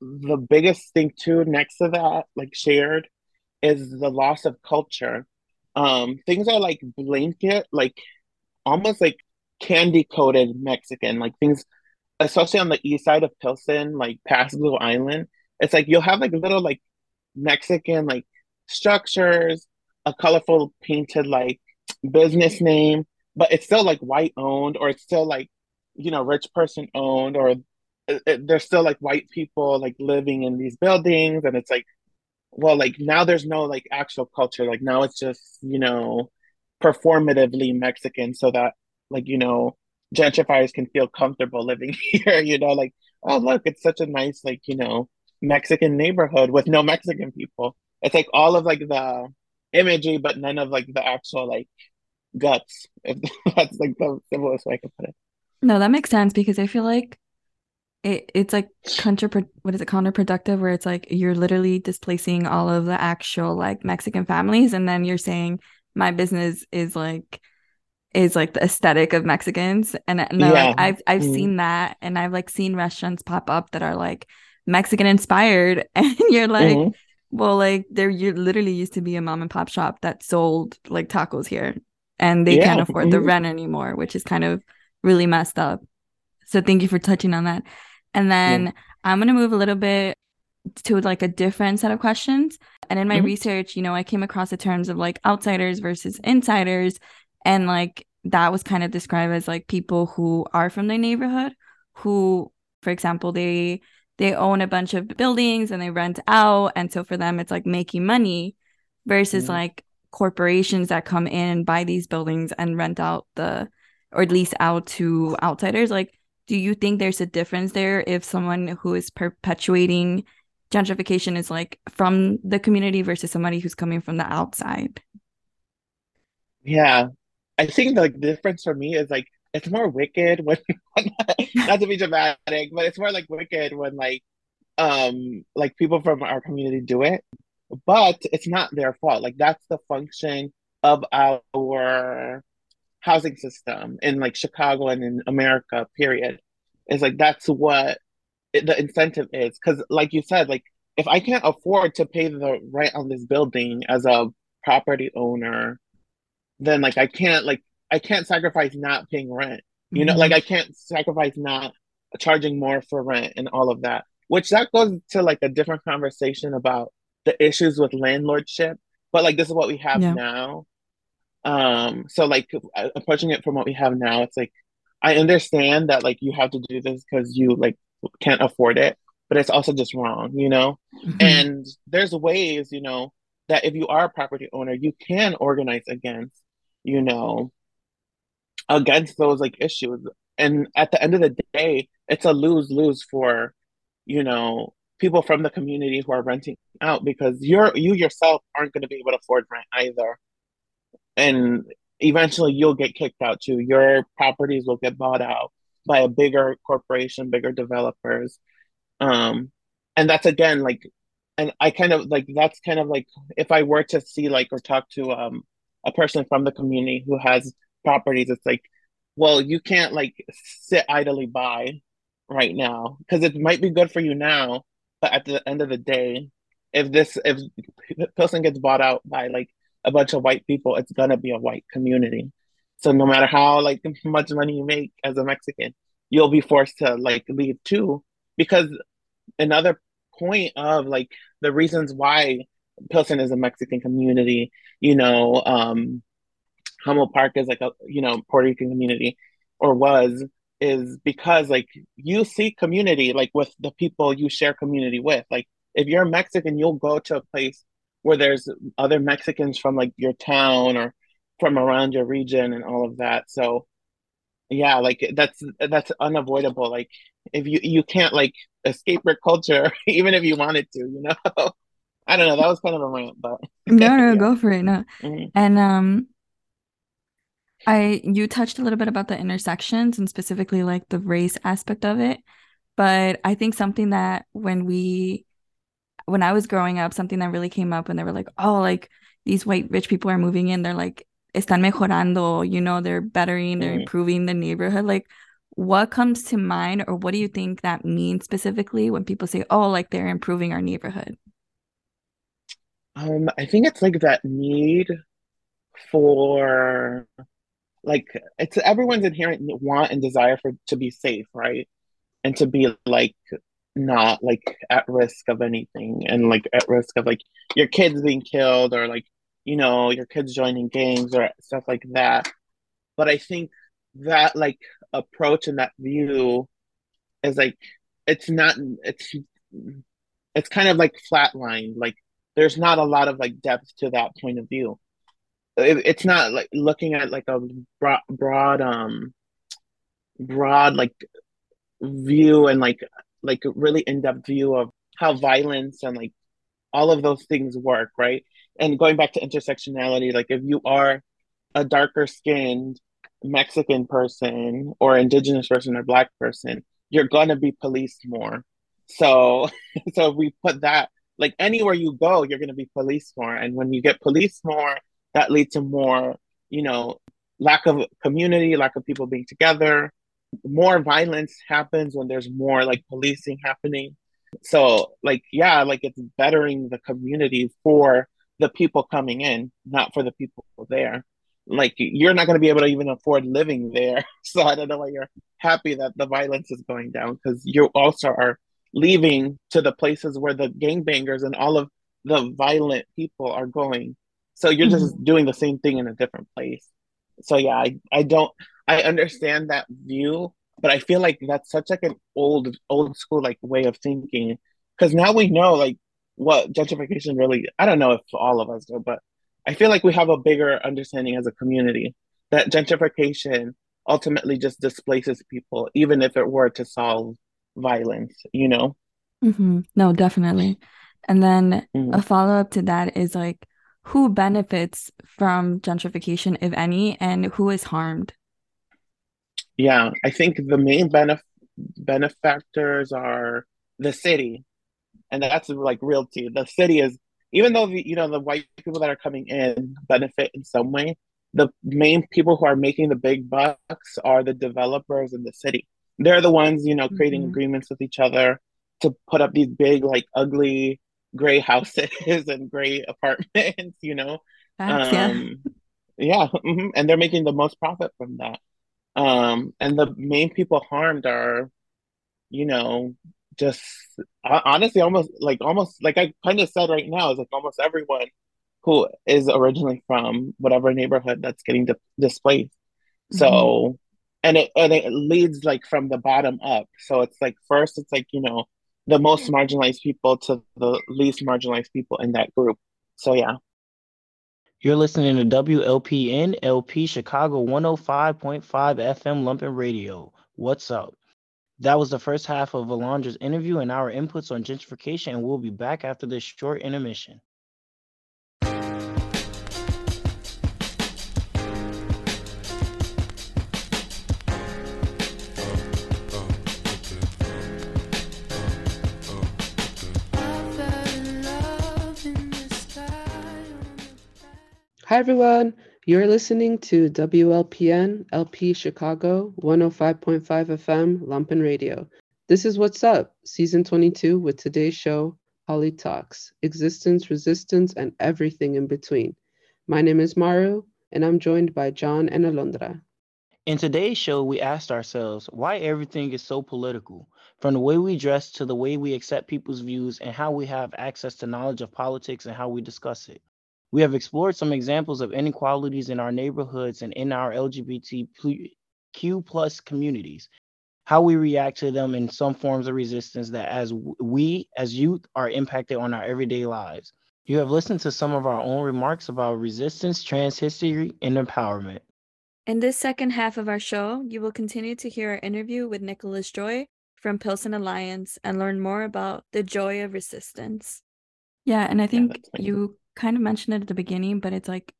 M: the biggest thing too next to that like shared is the loss of culture. Um things are like blanket like almost like candy coated mexican like things especially on the east side of pilsen like past blue island it's like you'll have like little like mexican like structures a colorful painted like business name but it's still like white owned or it's still like you know rich person owned or it, it- there's still like white people like living in these buildings and it's like well like now there's no like actual culture. Like now it's just you know performatively mexican so that like you know gentrifiers can feel comfortable living here you know like oh look it's such a nice like you know mexican neighborhood with no mexican people. It's like all of like the imagery but none of like the actual like guts if that's like the simplest way i can put it.
H: No, that makes sense because I feel like it it's like counter what is it counterproductive where it's like you're literally displacing all of the actual like Mexican families and then you're saying my business is like is like the aesthetic of Mexicans. And and then, like I've I've
M: Mm.
H: seen that and I've like seen restaurants pop up that are like Mexican inspired and you're like
M: Mhm.
H: well like there you literally used to be a mom and pop shop that sold like tacos here and they can't afford the
M: mhm.
H: rent anymore which is kind of really messed up so thank you for touching on that and then i'm going to move a little bit to like a different set of questions and in my
M: Mhm.
H: research you know i came across the terms of like outsiders versus insiders and like that was kind of described as like people who are from the neighborhood who for example they they own a bunch of buildings and they rent out. And so for them it's like making money versus
M: Mhm.
H: like corporations that come in and buy these buildings and rent out the or lease out to outsiders. Like do you think there's a difference there if someone who is perpetuating gentrification is like from the community versus somebody who's coming from the outside?
M: Yeah, I think the difference for me is like it's more wicked when not to be dramatic, but it's more like wicked when like um like people from our community do it. But it's not their fault. Like that's the function of our housing system in like Chicago and in America, period. Is like that's what it, the incentive is. Because like you said, like if I can't afford to pay the rent on this building as a property owner, then like I can't like I can't sacrifice not paying rent. You know,
H: Mm-hmm.
M: like I can't sacrifice not charging more for rent and all of that. Which that goes to like a different conversation about the issues with landlordship. But like this is what we have
H: Yeah.
M: now. Um, so like approaching it from what we have now, it's like I understand that like you have to do this because you like can't afford it, but it's also just wrong, you know? And there's ways, you know, that if you are a property owner, you can organize against, you know, against those like issues. And at the end of the day, it's a lose lose for, you know, people from the community who are renting out because you're you yourself aren't going to be able to afford rent either. And eventually you'll get kicked out too. Your properties will get bought out by a bigger corporation, bigger developers. Um, and that's again like and I kind of like that's kind of like if I were to see like or talk to um a person from the community who has properties, it's like, well, you can't like sit idly by right now because it might be good for you now, but at the end of the day, if this if Pilsen gets bought out by like a bunch of white people, it's gonna be a white community. So no matter how like much money you make as a Mexican, you'll be forced to like leave too because another point of like the reasons why Pilsen is a Mexican community, you know, um, Humboldt Park is like a you know Puerto Rican community, or was is because like you see community like with the people you share community with. Like if you're Mexican, you'll go to a place where there's other Mexicans from like your town or from around your region and all of that. So yeah, like that's that's unavoidable. Like if you you can't like escape your culture even if you wanted to, you know. I don't know. That was kind of a rant, but
H: no no
M: yeah.
H: go for it no
M: Mhm.
H: and um I you touched a little bit about the intersections and specifically like the race aspect of it but I think something that when we when I was growing up something that really came up when they were like oh like these white rich people are moving in they're like están mejorando you know they're bettering they're
M: Mhm.
H: improving the neighborhood like what comes to mind or what do you think that means specifically when people say oh like they're improving our neighborhood
M: Um, I think it's like that need for like it's everyone's inherent want and desire for to be safe, right? And to be like not like at risk of anything and like at risk of like your kids being killed or like you know your kids joining gangs or stuff like that. But I think that like approach and that view is like it's not it's it's kind of like flatlined like there's not a lot of like depth to that point of view it, it's not like looking at like a broad, broad um broad like view and like like really in-depth view of how violence and like all of those things work right? And going back to intersectionality like if you are a darker skinned mexican person or indigenous person or black person you're gonna be policed more. So so if we put that like anywhere you go you're gonna be policed more. And when you get policed more that leads to more you know lack of community lack of people being together. More violence happens when there's more like policing happening. So like yeah like it's bettering the community for the people coming in not for the people there. Like you're not going to be able to even afford living there. So i don't know why you're happy that the violence is going down because you also are leaving to the places where the gangbangers and all of the violent people are going so you're just doing the same thing in a different place so yeah i, I don't i understand that view but i feel like that's such like an old old school like way of thinking because now we know like what gentrification really i don't know if all of us do but I feel like we have a bigger understanding as a community that gentrification ultimately just displaces people, even if it were to solve violence, you know?
H: Mm-hmm. No, definitely. And then
M: Mhm.
H: a follow-up to that is like, who benefits from gentrification, if any, and who is harmed?
M: Yeah, I think the main benef benefactors are the city, and that's like realty. The city is, even though the, you know the white people that are coming in benefit in some way, the main people who are making the big bucks are the developers in the city. They're the ones, you know, creating
H: Mhm.
M: agreements with each other to put up these big, like ugly gray houses and gray apartments, you know.
H: Facts, yeah.
M: Um, yeah, mhm, And they're making the most profit from that. Um, and the main people harmed are, you know, just honestly almost like almost like I kind of said right now is like almost everyone who is originally from whatever neighborhood that's getting di displaced. So, and it and it leads like from the bottom up. So it's like first it's like, you know, the most marginalized people to the least marginalized people in that group. So yeah.
F: You're listening to WLPN LP Chicago 105.5 FM Lumpen Radio. What's up? That was the first half of Alondra's interview and our inputs on gentrification, and we'll be back after this short intermission.
G: Hi, everyone. You're listening to WLPN LP Chicago 105.5 FM Lumpen Radio. This is Wattz Up, Season 22, with today's show, Poli/Talks Existence, Resistance, and Everything in Between. My name is Maru, and I'm joined by John and Alondra.
F: In today's show, we asked ourselves why everything is so political, from the way we dress to the way we accept people's views and how we have access to knowledge of politics and how we discuss it. We have explored some examples of inequalities in our neighborhoods and in our LGBTQ plus communities, how we react to them in some forms of resistance that as we as youth are impacted on our everyday lives. You have listened to some of our own remarks about resistance, trans history, and empowerment.
H: In this second half of our show, you will continue to hear our interview with Nicholas Joy from Pilsen Alliance and learn more about the joy of resistance. Yeah, and I think
M: that's nice.
H: you kind of mentioned it at the beginning, but it's like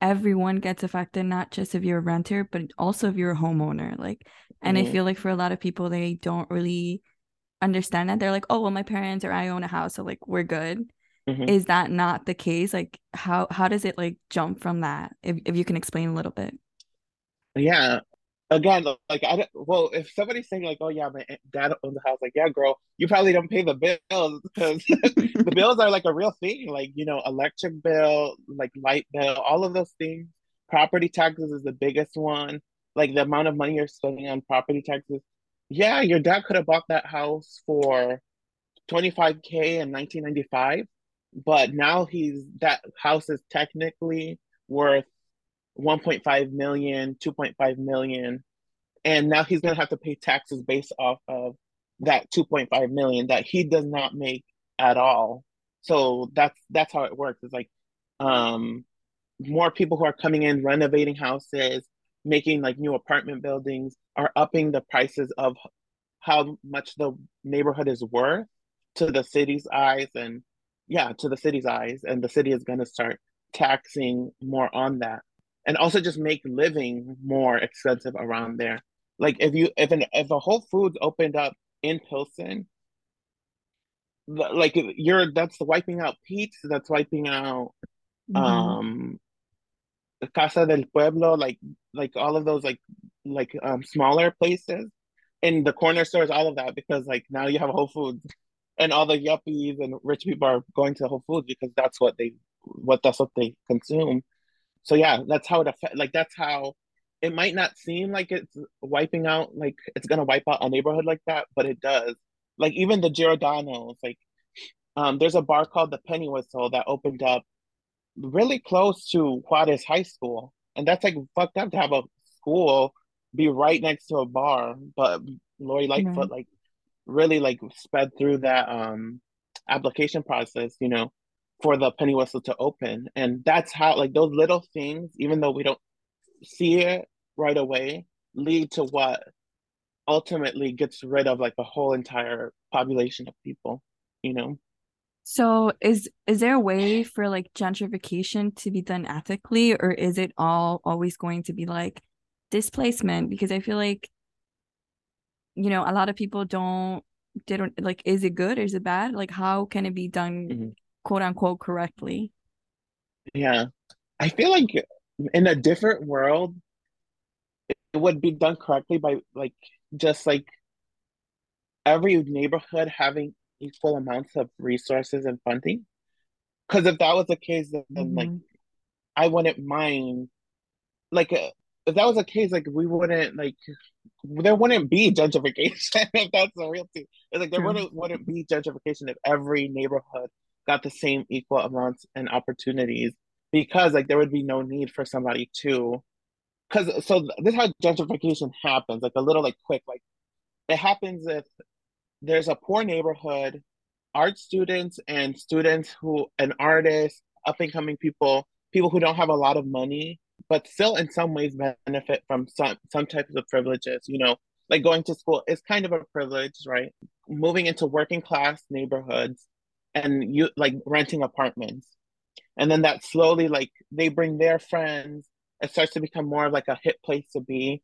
H: everyone gets affected, not just if you're a renter, but also if you're a homeowner. Like, and I
M: Mhm.
H: feel like for a lot of people, they don't really understand that. They're like, oh, well, my parents or I own a house, so like we're good.
M: Mhm.
H: Is that not the case? Like, how how does it like jump from that? If if you can explain a little bit.
M: Yeah. Again, like I don't, well, if somebody's saying like, "Oh yeah, my dad owns the house," like, yeah, girl, you probably don't pay the bills because the bills are like a real thing. Like you know, electric bill, like light bill, all of those things. Property taxes is the biggest one. Like the amount of money you're spending on property taxes. Yeah, your dad could have bought that house for 25k in 1995, but now he's that house is technically worth 1.5 million, 2.5 million, and now he's gonna have to pay taxes based off of that 2.5 million that he does not make at all. So that's that's how it works. It's like um more people who are coming in renovating houses, making like new apartment buildings are upping the prices of how much the neighborhood is worth to the city's eyes and yeah, to the city's eyes and the city is going to start taxing more on that. And also just make living more expensive around there. Like if you if an if a Whole Foods opened up in Pilsen, like you're that's wiping out Pete's, that's wiping out um Casa del Pueblo, like like all of those like like um smaller places in the corner stores, all of that because like now you have Whole Foods and all the yuppies and rich people are going to Whole Foods because that's what they what that's what they consume. So yeah, that's how it affect like that's how it might not seem like it's wiping out like it's gonna wipe out a neighborhood like that, but it does. Like even the Giordano's, like um there's a bar called the Penny Whistle that opened up really close to Juarez High School. And that's like fucked up to have a school be right next to a bar. But Lori Lightfoot
H: Right.
M: like really like sped through that um application process, you know, for the penny whistle to open. And that's how like those little things, even though we don't see it right away, lead to what ultimately gets rid of like a whole entire population of people, you know?
H: So is is there a way for like gentrification to be done ethically or is it all always going to be like displacement? Because I feel like you know, a lot of people don't they don't like is it good? Is it bad? Like how can it be done
M: Mm-hmm.
H: Quote unquote correctly?
M: Yeah. I feel like in a different world, it would be done correctly by like just like every neighborhood having equal amounts of resources and funding. Because if that was the case, then
H: Mm-hmm.
M: like I wouldn't mind. Like uh, if that was the case, like we wouldn't like there wouldn't be gentrification if that's the real thing. It's like there
H: True.
M: wouldn't wouldn't be gentrification if every neighborhood got the same equal amounts and opportunities because like there would be no need for somebody to because so this is how gentrification happens like a little like quick like it happens if there's a poor neighborhood art students and students who an artist up and coming people people who don't have a lot of money but still in some ways benefit from some some types of privileges you know? Like going to school is kind of a privilege right? Moving into working class neighborhoods and you like renting apartments. And then that slowly like they bring their friends. It starts to become more of like a hip place to be.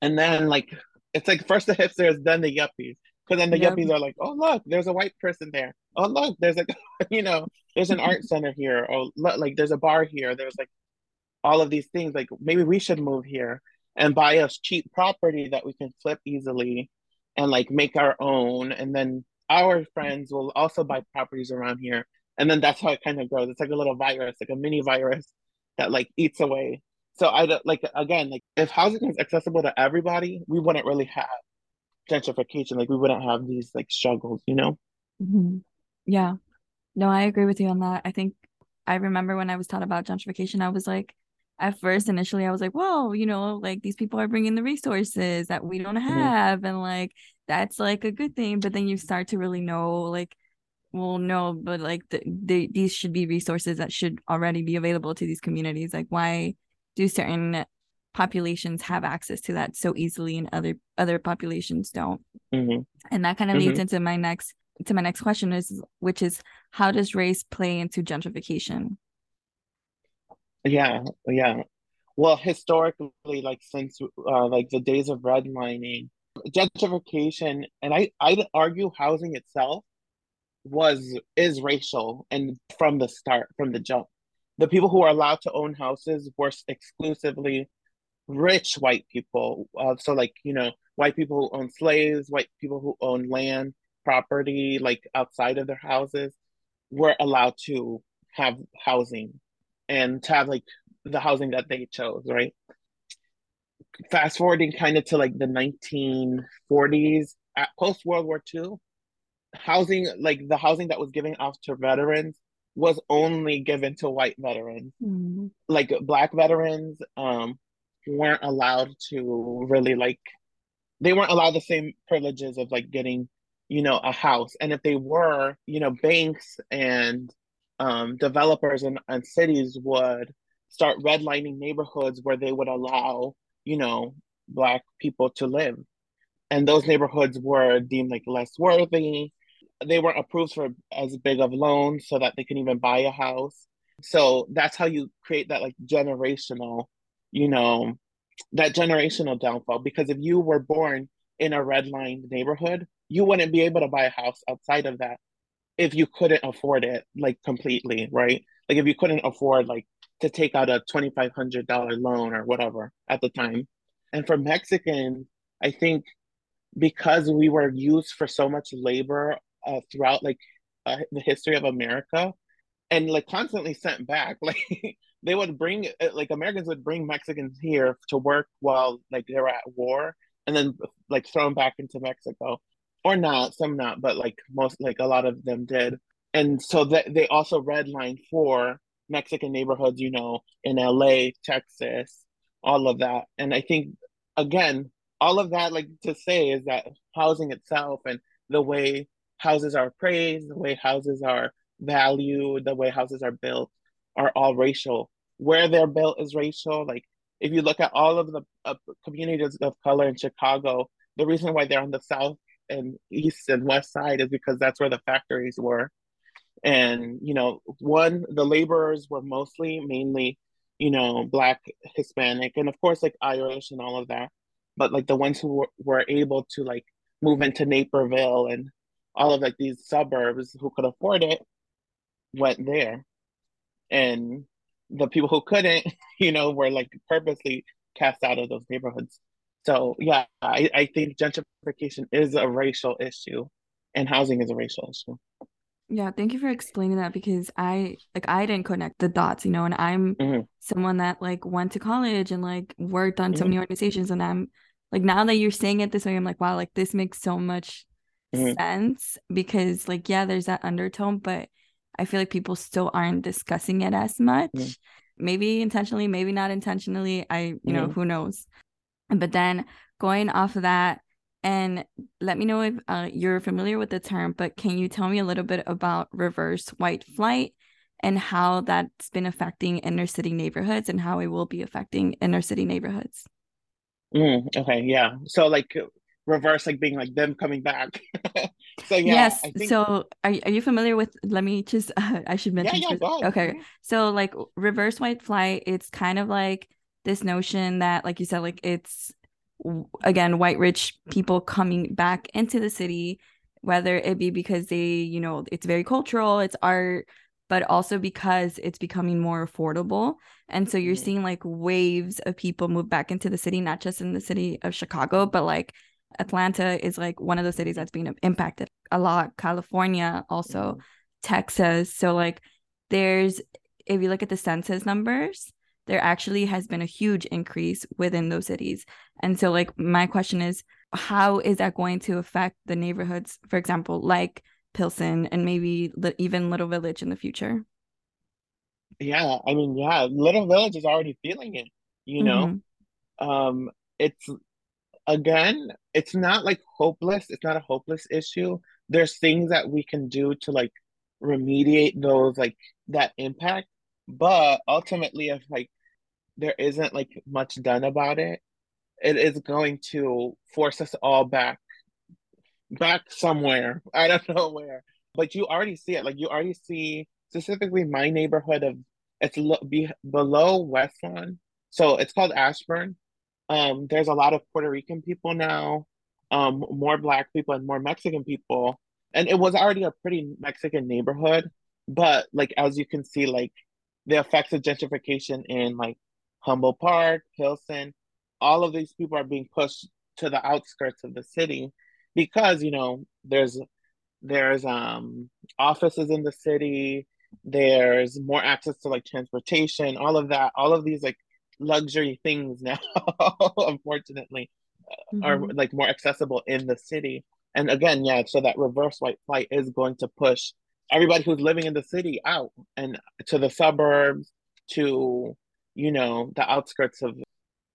M: And then like it's like first the hipsters then the yuppies. Because then the yuppies are like oh look there's a white person there. Oh look there's like you know there's an art center here. Oh look like there's a bar here. There's like all of these things. Like maybe we should move here and buy us cheap property that we can flip easily and like make our own and then our friends will also buy properties around here and then that's how it kind of grows it's like a little virus like a mini virus that like eats away so i like again like if housing is accessible to everybody we wouldn't really have gentrification like we wouldn't have these like struggles you know
H: Mhm. Yeah. No, I agree with you on that. I think I remember when I was taught about gentrification, I was like, at first, initially, I was like, well, you know, like these people are bringing the resources that we don't have, and like that's like a good thing. But then you start to really know, like, well, no, but like the, the, these should be resources that should already be available to these communities. Like, why do certain populations have access to that so easily and other other populations don't?
M: hmm
H: And that kind of leads
M: Mhm.
H: into my next to my next question is which is how does race play into gentrification?
M: Yeah, yeah. Well, historically, like since uh, like the days of redlining, gentrification, and I I'd argue housing itself was is racial and from the start, from the jump. The people who are allowed to own houses were exclusively rich white people. Uh, so like, you know, white people who own slaves, white people who own land, property, like outside of their houses, were allowed to have housing and to have like the housing that they chose, right? Fast forwarding kind of to like the 1940s, at post World War II, housing, like the housing that was given off to veterans was only given to white veterans. Like black veterans um weren't allowed to really like they weren't allowed the same privileges of like getting, you know, a house. And if they were, you know, banks and um, developers and, and cities would start redlining neighborhoods where they would allow, you know, black people to live. And those neighborhoods were deemed like less worthy. They weren't approved for as big of loans so that they can even buy a house. So that's how you create that like generational, you know, that generational downfall. Because if you were born in a redlined neighborhood, you wouldn't be able to buy a house outside of that if you couldn't afford it like completely, right? Like if you couldn't afford like to take out a twenty five hundred dollar loan or whatever at the time. And for Mexicans, I think because we were used for so much labor uh, throughout like uh, the history of America, and like constantly sent back, like they would bring like Americans would bring Mexicans here to work while like they were at war, and then like throw them back into Mexico or not, some not, but like most, like a lot of them did. And so that they also redlined for Mexican neighborhoods, you know, in LA, Texas, all of that. And I think, again, all of that, like to say, is that housing itself and the way houses are appraised, the way houses are valued, the way houses are built are all racial. Where they're built is racial. Like if you look at all of the uh, communities of color in Chicago, the reason why they're on the south and east and west side is because that's where the factories were. And you know, one the laborers were mostly mainly, you know, black, Hispanic, and of course like Irish and all of that. But like the ones who were, were able to like move into Naperville and all of like these suburbs who could afford it went there. And the people who couldn't, you know, were like purposely cast out of those neighborhoods. So yeah, I, I think gentrification is a racial issue and housing is a racial issue.
H: Yeah, thank you for explaining that because I like I didn't connect the dots, you know, and I'm
M: mm-hmm.
H: someone that like went to college and like worked on
M: mm-hmm.
H: so many organizations and I'm like now that you're saying it this way, I'm like, wow, like this makes so much
M: mm-hmm.
H: sense because like yeah, there's that undertone, but I feel like people still aren't discussing it as much. Maybe intentionally, maybe not intentionally. I, you know, who knows. But then going off of that, and let me know if uh, you're familiar with the term, but can you tell me a little bit about reverse white flight and how that's been affecting inner city neighborhoods and how it will be affecting inner city neighborhoods?
M: Mm, okay, yeah. So like reverse, like being like them coming back. so yeah.
H: yes.
M: think...
H: So are are you familiar with? Let me just. Uh, I should mention.
M: Yeah, yeah.
H: Okay. So like reverse white flight, it's kind of like this notion that, like you said, like it's again white rich mm-hmm. people coming back into the city whether it be because they you know it's very cultural it's art but also because it's becoming more affordable. And so you're mm-hmm. seeing like waves of people move back into the city not just in the city of chicago but like atlanta is like one of the cities that's being impacted a lot california also mm-hmm. texas. So like there's if you look at the census numbers there actually has been a huge increase within those cities. And so, like, my question is, how is that going to affect the neighborhoods, for example, like Pilsen and maybe even Little Village in the future?
M: Yeah, I mean, yeah, Little Village is already feeling it, you know?
H: Mm-hmm.
M: Um, it's again, it's not like hopeless, it's not a hopeless issue. There's things that we can do to like remediate those like that impact but ultimately if like there isn't like much done about it it is going to force us all back back somewhere. I don't know where. But you already see it. Like you already see specifically my neighborhood of it's lo- be, below west lawn. So it's called ashburn. Um there's a lot of puerto rican people now um more black people and more mexican people. And it was already a pretty mexican neighborhood but like as you can see like the effects of gentrification in like Humboldt Park, Pilsen, all of these people are being pushed to the outskirts of the city because you know there's there's um offices in the city, there's more access to like transportation, all of that, all of these like luxury things now, unfortunately, mm-hmm. are like more accessible in the city. And again, yeah, so that reverse white flight is going to push everybody who's living in the city out and to the suburbs to you know the outskirts of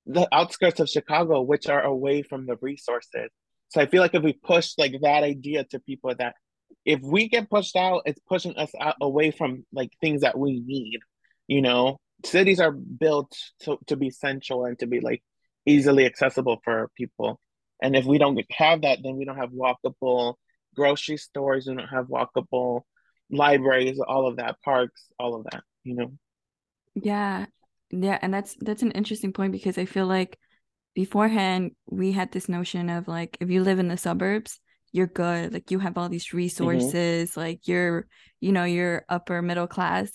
M: the outskirts of chicago which are away from the resources so i feel like if we push like that idea to people that if we get pushed out it's pushing us out away from like things that we need you know cities are built to, to be central and to be like easily accessible for people and if we don't have that then we don't have walkable grocery stores we don't have walkable libraries, all of that, parks, all of that, you know.
H: Yeah. Yeah, and that's that's an interesting point because I feel like beforehand we had this notion of like if you live in the suburbs, you're good. Like you have all these resources, mm-hmm. like you're, you know, you're upper middle class.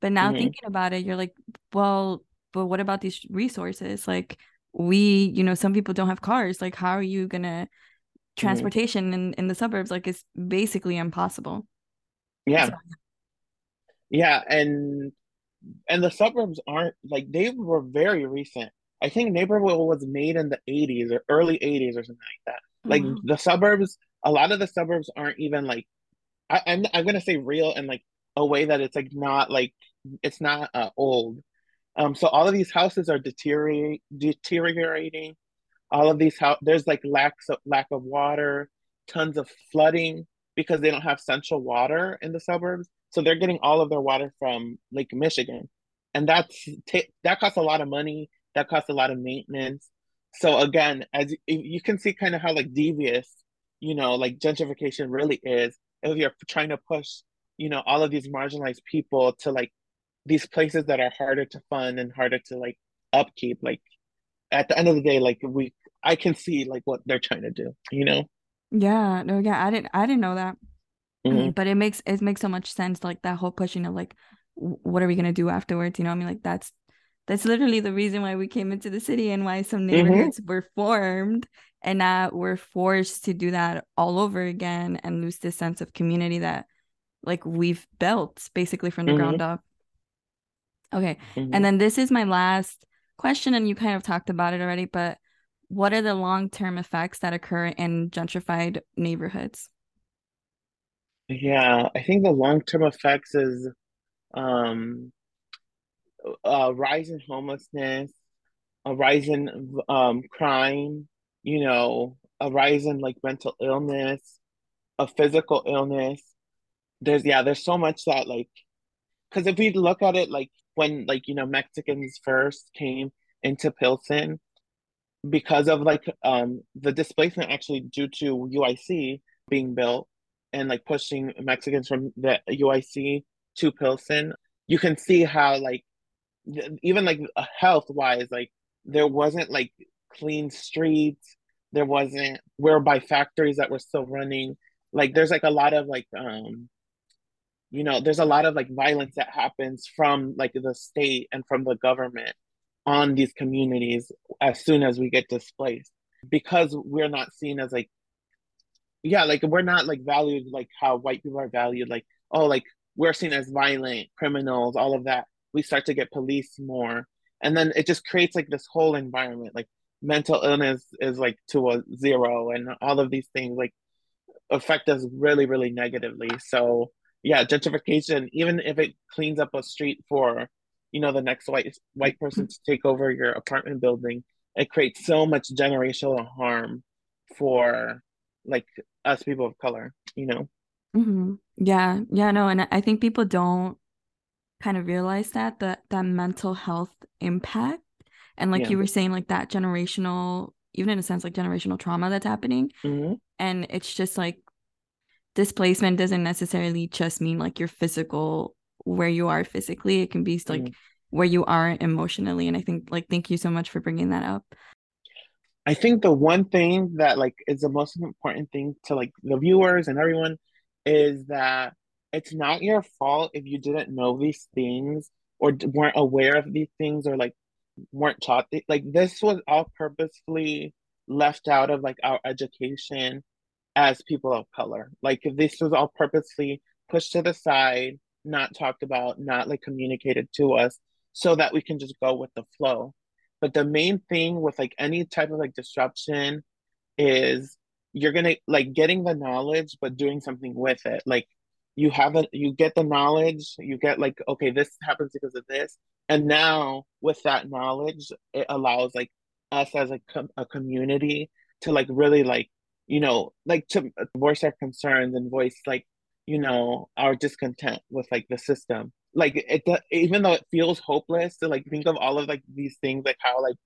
H: But now mm-hmm. thinking about it, you're like, well, but what about these resources? Like we, you know, some people don't have cars. Like how are you gonna mm-hmm. transportation mm-hmm. in, in the suburbs? Like it's basically impossible.
M: Yeah. So, yeah, and and the suburbs aren't like they were very recent. I think neighborhood was made in the 80s or early 80s or something like that. Like
H: mm-hmm.
M: the suburbs, a lot of the suburbs aren't even like I, am I'm, I'm gonna say real and like a way that it's like not like it's not uh, old. Um, so all of these houses are deteriorate deteriorating. All of these house there's like lack of lack of water, tons of flooding because they don't have central water in the suburbs. So they're getting all of their water from Lake Michigan. And that's that costs a lot of money. That costs a lot of maintenance. So again, as you can see kind of how like devious, you know, like gentrification really is. If you're trying to push, you know, all of these marginalized people to like these places that are harder to fund and harder to like upkeep, like at the end of the day, like we I can see like what they're trying to do, you know?
H: Yeah, no, yeah, I didn't I didn't know that.
M: Mhm.
H: But it makes it makes so much sense, like that whole pushing of like what are we gonna do afterwards? You know, I mean like that's that's literally the reason why we came into the city and why some
M: Mhm.
H: neighborhoods were formed and now we're forced to do that all over again and lose this sense of community that like we've built basically from the ground up. Okay. And then this is my last question, and you kind of talked about it already, but what are the long-term effects that occur in gentrified neighborhoods?
M: Yeah, I think the long-term effects is um a rise in homelessness, a rise in um crime, you know, a rise in like mental illness, a physical illness. There's yeah, there's so much that like because if we look at it like when like you know Mexicans first came into Pilsen because of like um the displacement actually due to UIC being built and like pushing Mexicans from the UIC to Pilsen, you can see how like even like health wise, like there wasn't like clean streets, there wasn't whereby factories that were still running. Like there's like a lot of like um you know, there's a lot of like violence that happens from like the state and from the government on these communities as soon as we get displaced because we're not seen as like yeah like we're not like valued like how white people are valued like oh like we're seen as violent criminals all of that. We start to get police more. And then it just creates like this whole environment like mental illness is like to a zero and all of these things like affect us really really negatively. So yeah gentrification even if it cleans up a street for you know the next white white person to take over your apartment building it creates so much generational harm for like us people of color you know?
H: Hmm Yeah, yeah, no, and I think people don't kind of realize that that that mental health impact and like
M: yeah.
H: you were saying like that generational even in a sense like generational trauma that's happening
M: hmm
H: and it's just like displacement doesn't necessarily just mean like your physical where you are physically. It can be like
M: Mhm.
H: where you are emotionally and I think like thank you so much for bringing that up
M: I think the one thing that like is the most important thing to like the viewers and everyone is that it's not your fault if you didn't know these things or weren't aware of these things or like weren't taught like this was all purposefully left out of like our education as people of color. Like this was all purposely pushed to the side, not talked about, not like communicated to us so that we can just go with the flow. But the main thing with like any type of like disruption is you're gonna like getting the knowledge but doing something with it. Like you haven't you get the knowledge, you get like, okay, this happens because of this. And now with that knowledge, it allows like us as a, com- a community to like really like, you know, like to voice our concerns and voice like, you know, our discontent with like the system. Like it, even though it feels hopeless to like think of all of like these things, like how like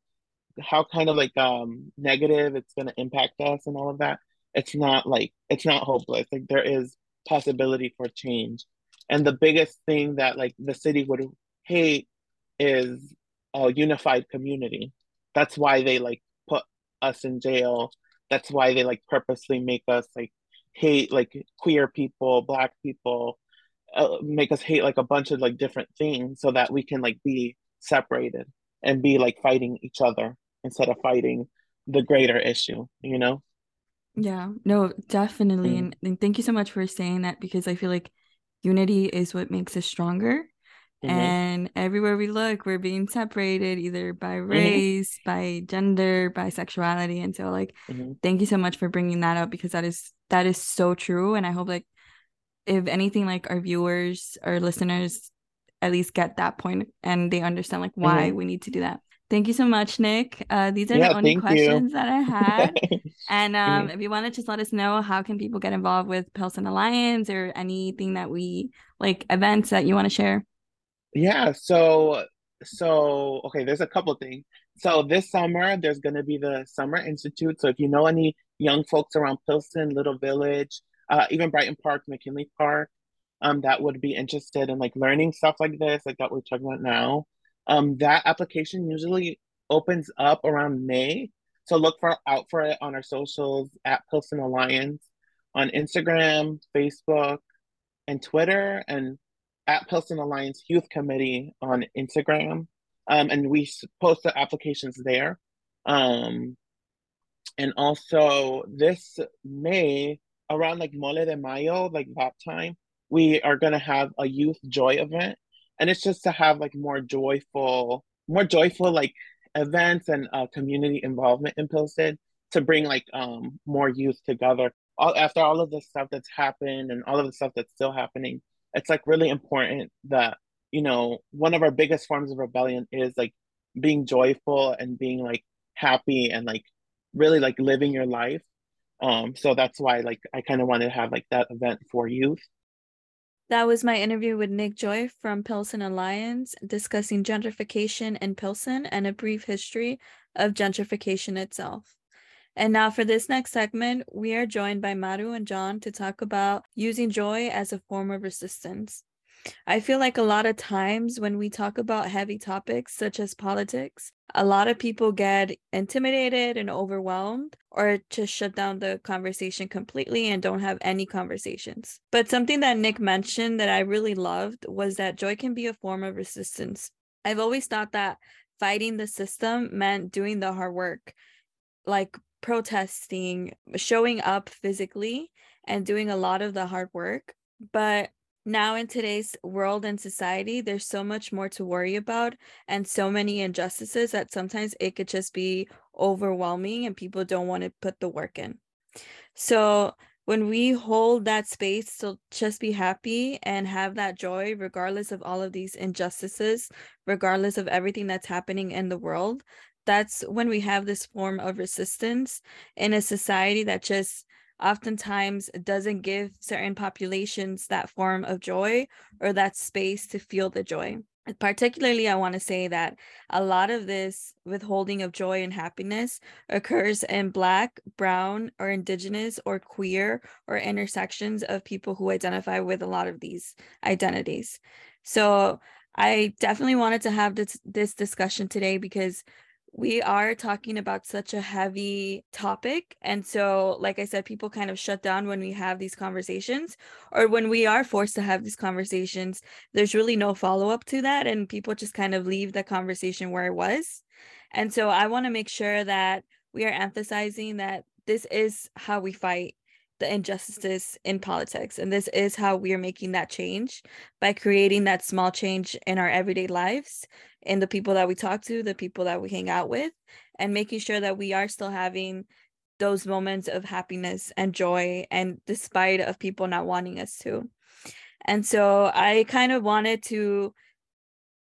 M: how kind of like um negative it's going to impact us and all of that it's not like it's not hopeless. Like there is possibility for change. And the biggest thing that like the city would hate is a unified community. That's why they like put us in jail. That's why they like purposely make us like hate like queer people black people uh, make us hate like a bunch of like different things so that we can like be separated and be like fighting each other instead of fighting the greater issue, you know?
H: Yeah, no, definitely.
M: Mm.
H: And, and thank you so much for saying that because I feel like unity is what makes us stronger.
M: Mhm.
H: And everywhere we look, we're being separated either by
M: Mm-hmm.
H: race, by gender, by sexuality. And so like
M: Mhm.
H: thank you so much for bringing that up because that is that is so true. And I hope like if anything like our viewers or listeners at least get that point and they understand like why
M: Mhm.
H: we need to do that. Thank you so much, Nick. Uh, these are
M: Yeah,
H: the only
M: thank you.
H: questions that I had. And um,
M: Mhm.
H: if you want to just let us know how can people get involved with Pilsen Alliance or anything that we like events that you want to share.
M: Yeah, so so okay, there's a couple things. So this summer there's gonna be the Summer Institute. So if you know any young folks around Pilsen, Little Village, uh, even Brighton Park, McKinley Park, um, that would be interested in like learning stuff like this, like that we're talking about now. Um, that application usually opens up around May. So look for out for it on our socials at Pilsen Alliance on Instagram, Facebook, and Twitter, and at Pilsen Alliance Youth Committee on Instagram. Um, and we post the applications there. Um, and also this May, around like Mole de Mayo, like that time, we are gonna have a youth joy event. And it's just to have like more joyful, more joyful like events and uh, community involvement in Pilsen to bring like um more youth together. All after all of the stuff that's happened and all of the stuff that's still happening, it's like really important that, you know, one of our biggest forms of rebellion is like being joyful and being like happy and like really like living your life. Um, so that's why like I kind of wanted to have like that event for youth.
H: That was my interview with Nick Joy from Pilsen Alliance discussing gentrification in Pilsen and a brief history of gentrification itself. And now for this next segment, we are joined by Maru and John to talk about using joy as a form of resistance. I feel like a lot of times when we talk about heavy topics such as politics, a lot of people get intimidated and overwhelmed or just shut down the conversation completely and don't have any conversations. But something that Nick mentioned that I really loved was that joy can be a form of resistance. I've always thought that fighting the system meant doing the hard work, like protesting, showing up physically, and doing a lot of the hard work. But now in today's world and society, there's so much more to worry about and so many injustices that sometimes it could just be overwhelming and people don't want to put the work in. So when we hold that space to just be happy and have that joy, regardless of all of these injustices, regardless of everything that's happening in the world, that's when we have this form of resistance in a society that just oftentimes doesn't give certain populations that form of joy or that space to feel the joy. Particularly, I want to say that a lot of this withholding of joy and happiness occurs in Black, Brown, or Indigenous, or queer, or intersections of people who identify with a lot of these identities. So, I definitely wanted to have this, this discussion today because we are talking about such a heavy topic. And so, like I said, people kind of shut down when we have these conversations, or when we are forced to have these conversations, there's really no follow up to that. And people just kind of leave the conversation where it was. And so, I want to make sure that we are emphasizing that this is how we fight the injustices in politics. And this is how we are making that change by creating that small change in our everyday lives, in the people that we talk to, the people that we hang out with, and making sure that we are still having those moments of happiness and joy and despite of people not wanting us to. And so I kind of wanted to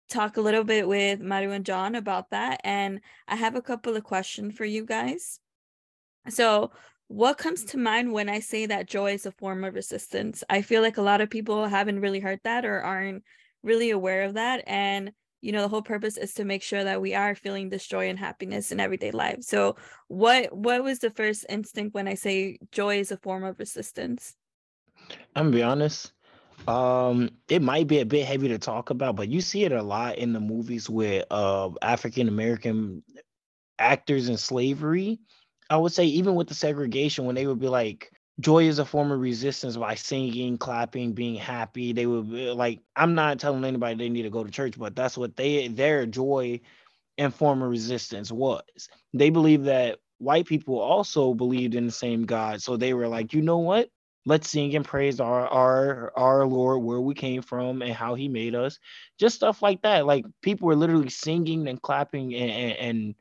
H: talk a little bit with Maru and John about that. And I have a couple of questions for you guys. So what comes to mind when I say that joy is a form of resistance? I feel like a lot of people haven't really heard that or aren't really aware of that. And, you know, the whole purpose is to make sure that we are feeling this joy and happiness in everyday life. So what what was the first instinct when I say joy is a form of resistance?
F: I'm gonna be honest. Um, it might be a bit heavy to talk about, but you see it a lot in the movies with uh African American actors in slavery. I would say even with the segregation, when they would be like, joy is a form of resistance by singing, clapping, being happy. They would uh, like, I'm not telling anybody they need to go to church, but that's what they their joy and form of resistance was. They believed that white people also believed in the same God. So they were like, you know what? Let's sing and praise our our our Lord where we came from and how he made us. Just stuff like that. Like people were literally singing and clapping and and and,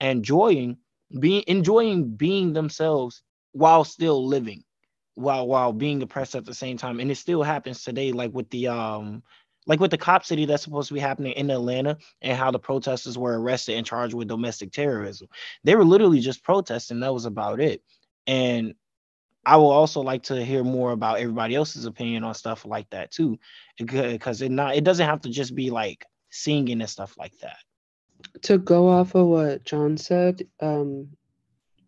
F: and enjoying being enjoying being themselves while still living while while being oppressed at the same time and it still happens today like with the um like with the cop city that's supposed to be happening in Atlanta and how the protesters were arrested and charged with domestic terrorism. They were literally just protesting. That was about it. And I will also like to hear more about everybody else's opinion on stuff like that too, because it not it doesn't have to just be like singing and stuff like that.
G: To go off of what John said um,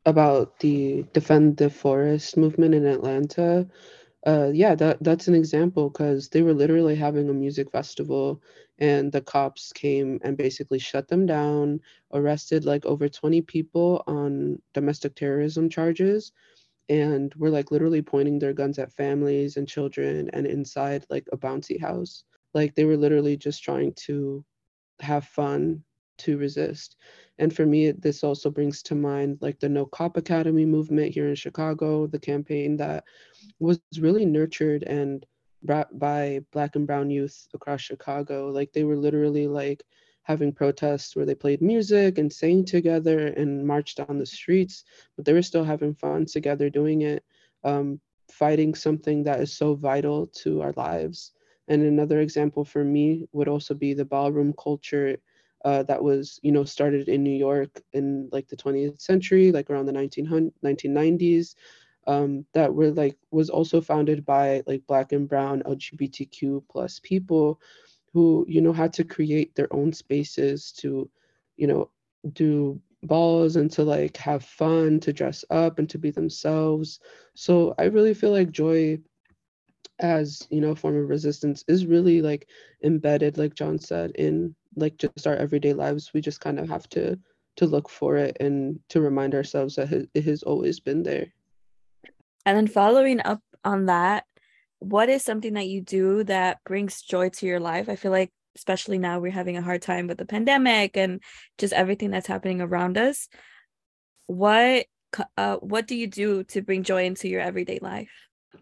G: about the defend the forest movement in Atlanta, uh, yeah, that that's an example because they were literally having a music festival and the cops came and basically shut them down, arrested like over 20 people on domestic terrorism charges and were like literally pointing their guns at families and children and inside like a bouncy house. Like they were literally just trying to have fun to resist. And for me, this also brings to mind like the No Cop Academy movement here in Chicago, the campaign that was really nurtured and brought by Black and Brown youth across Chicago. Like they were literally like having protests where they played music and sang together and marched on the streets, but they were still having fun together doing it, um, fighting something that is so vital to our lives. And another example for me would also be the ballroom culture uh, that was, you know, started in New York in like the 20th century, like around the 1990s. Um, that were like was also founded by like black and brown LGBTQ plus people who you know had to create their own spaces to you know do balls and to like have fun to dress up and to be themselves so i really feel like joy as you know a form of resistance is really like embedded like john said in like just our everyday lives we just kind of have to to look for it and to remind ourselves that it has always been there
H: and then following up on that what is something that you do that brings joy to your life? I feel like especially now we're having a hard time with the pandemic and just everything that's happening around us. What uh what do you do to bring joy into your everyday life?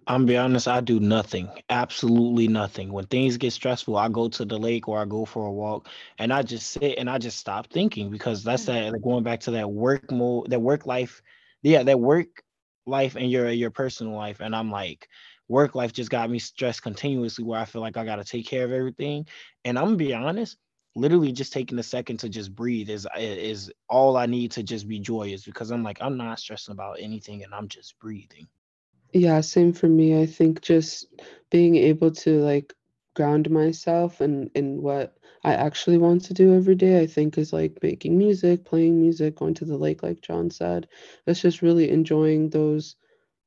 F: I'm be honest, I do nothing. Absolutely nothing. When things get stressful, I go to the lake or I go for a walk and I just sit and I just stop thinking because that's mm. that like going back to that work mode, that work life, yeah, that work life and your your personal life. And I'm like, work life just got me stressed continuously where I feel like I got to take care of everything. And I'm gonna be honest, literally just taking a second to just breathe is is all I need to just be joyous because I'm like I'm not stressing about anything and I'm just breathing.
G: Yeah, same for me. I think just being able to like ground myself and in what I actually want to do every day, I think is like making music, playing music, going to the lake, like John said. It's just really enjoying those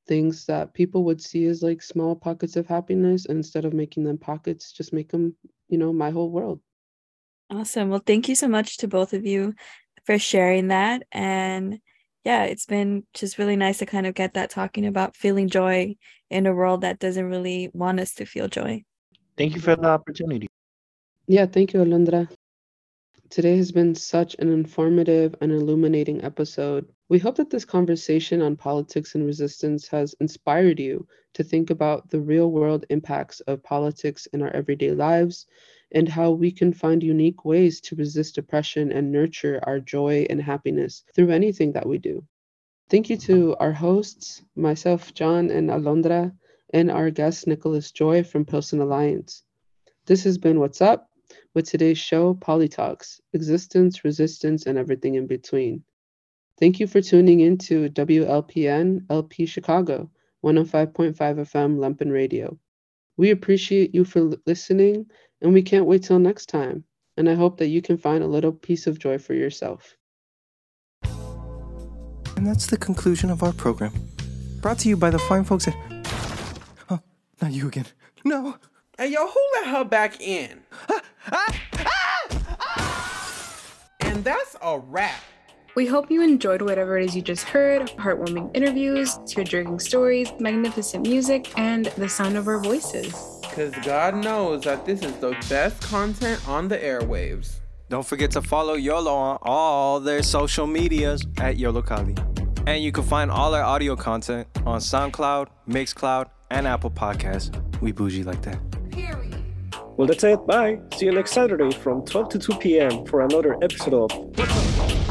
G: things that people would see as like small pockets of happiness and instead of making them pockets just make them you know my whole world
H: awesome well thank you so much to both of you for sharing that and yeah it's been just really nice to kind of get that talking about feeling joy in a world that doesn't really want us to feel joy.
F: Thank you for the opportunity.
G: Yeah thank you alondra. Today has been such an informative and illuminating episode we hope that this conversation on politics and resistance has inspired you to think about the real world impacts of politics in our everyday lives and how we can find unique ways to resist oppression and nurture our joy and happiness through anything that we do. Thank you to our hosts, myself, John, and Alondra, and our guest, Nicholas Joy from Pilsen Alliance. This has been Wattz Up with today's show, Poli/Talks Existence, Resistance, and Everything in Between. Thank you for tuning in to WLPN LP Chicago, 105.5 FM Lumpen Radio. We appreciate you for listening, and we can't wait till next time. And I hope that you can find a little piece of joy for yourself.
B: And that's the conclusion of our program. Brought to you by the fine folks at. Oh, not you again. No!
C: Hey, yo, who let her back in? Ah, ah, ah, and that's a wrap.
D: We hope you enjoyed whatever it is you just heard heartwarming interviews, tear jerking stories, magnificent music, and the sound of our voices.
C: Because God knows that this is the best content on the airwaves.
B: Don't forget to follow YOLO on all their social medias at Yollocalli. And you can find all our audio content on SoundCloud, Mixcloud, and Apple Podcasts. We bougie like that. Period.
E: Well, that's it. Bye. See you next Saturday from 12 to 2 p.m. for another episode of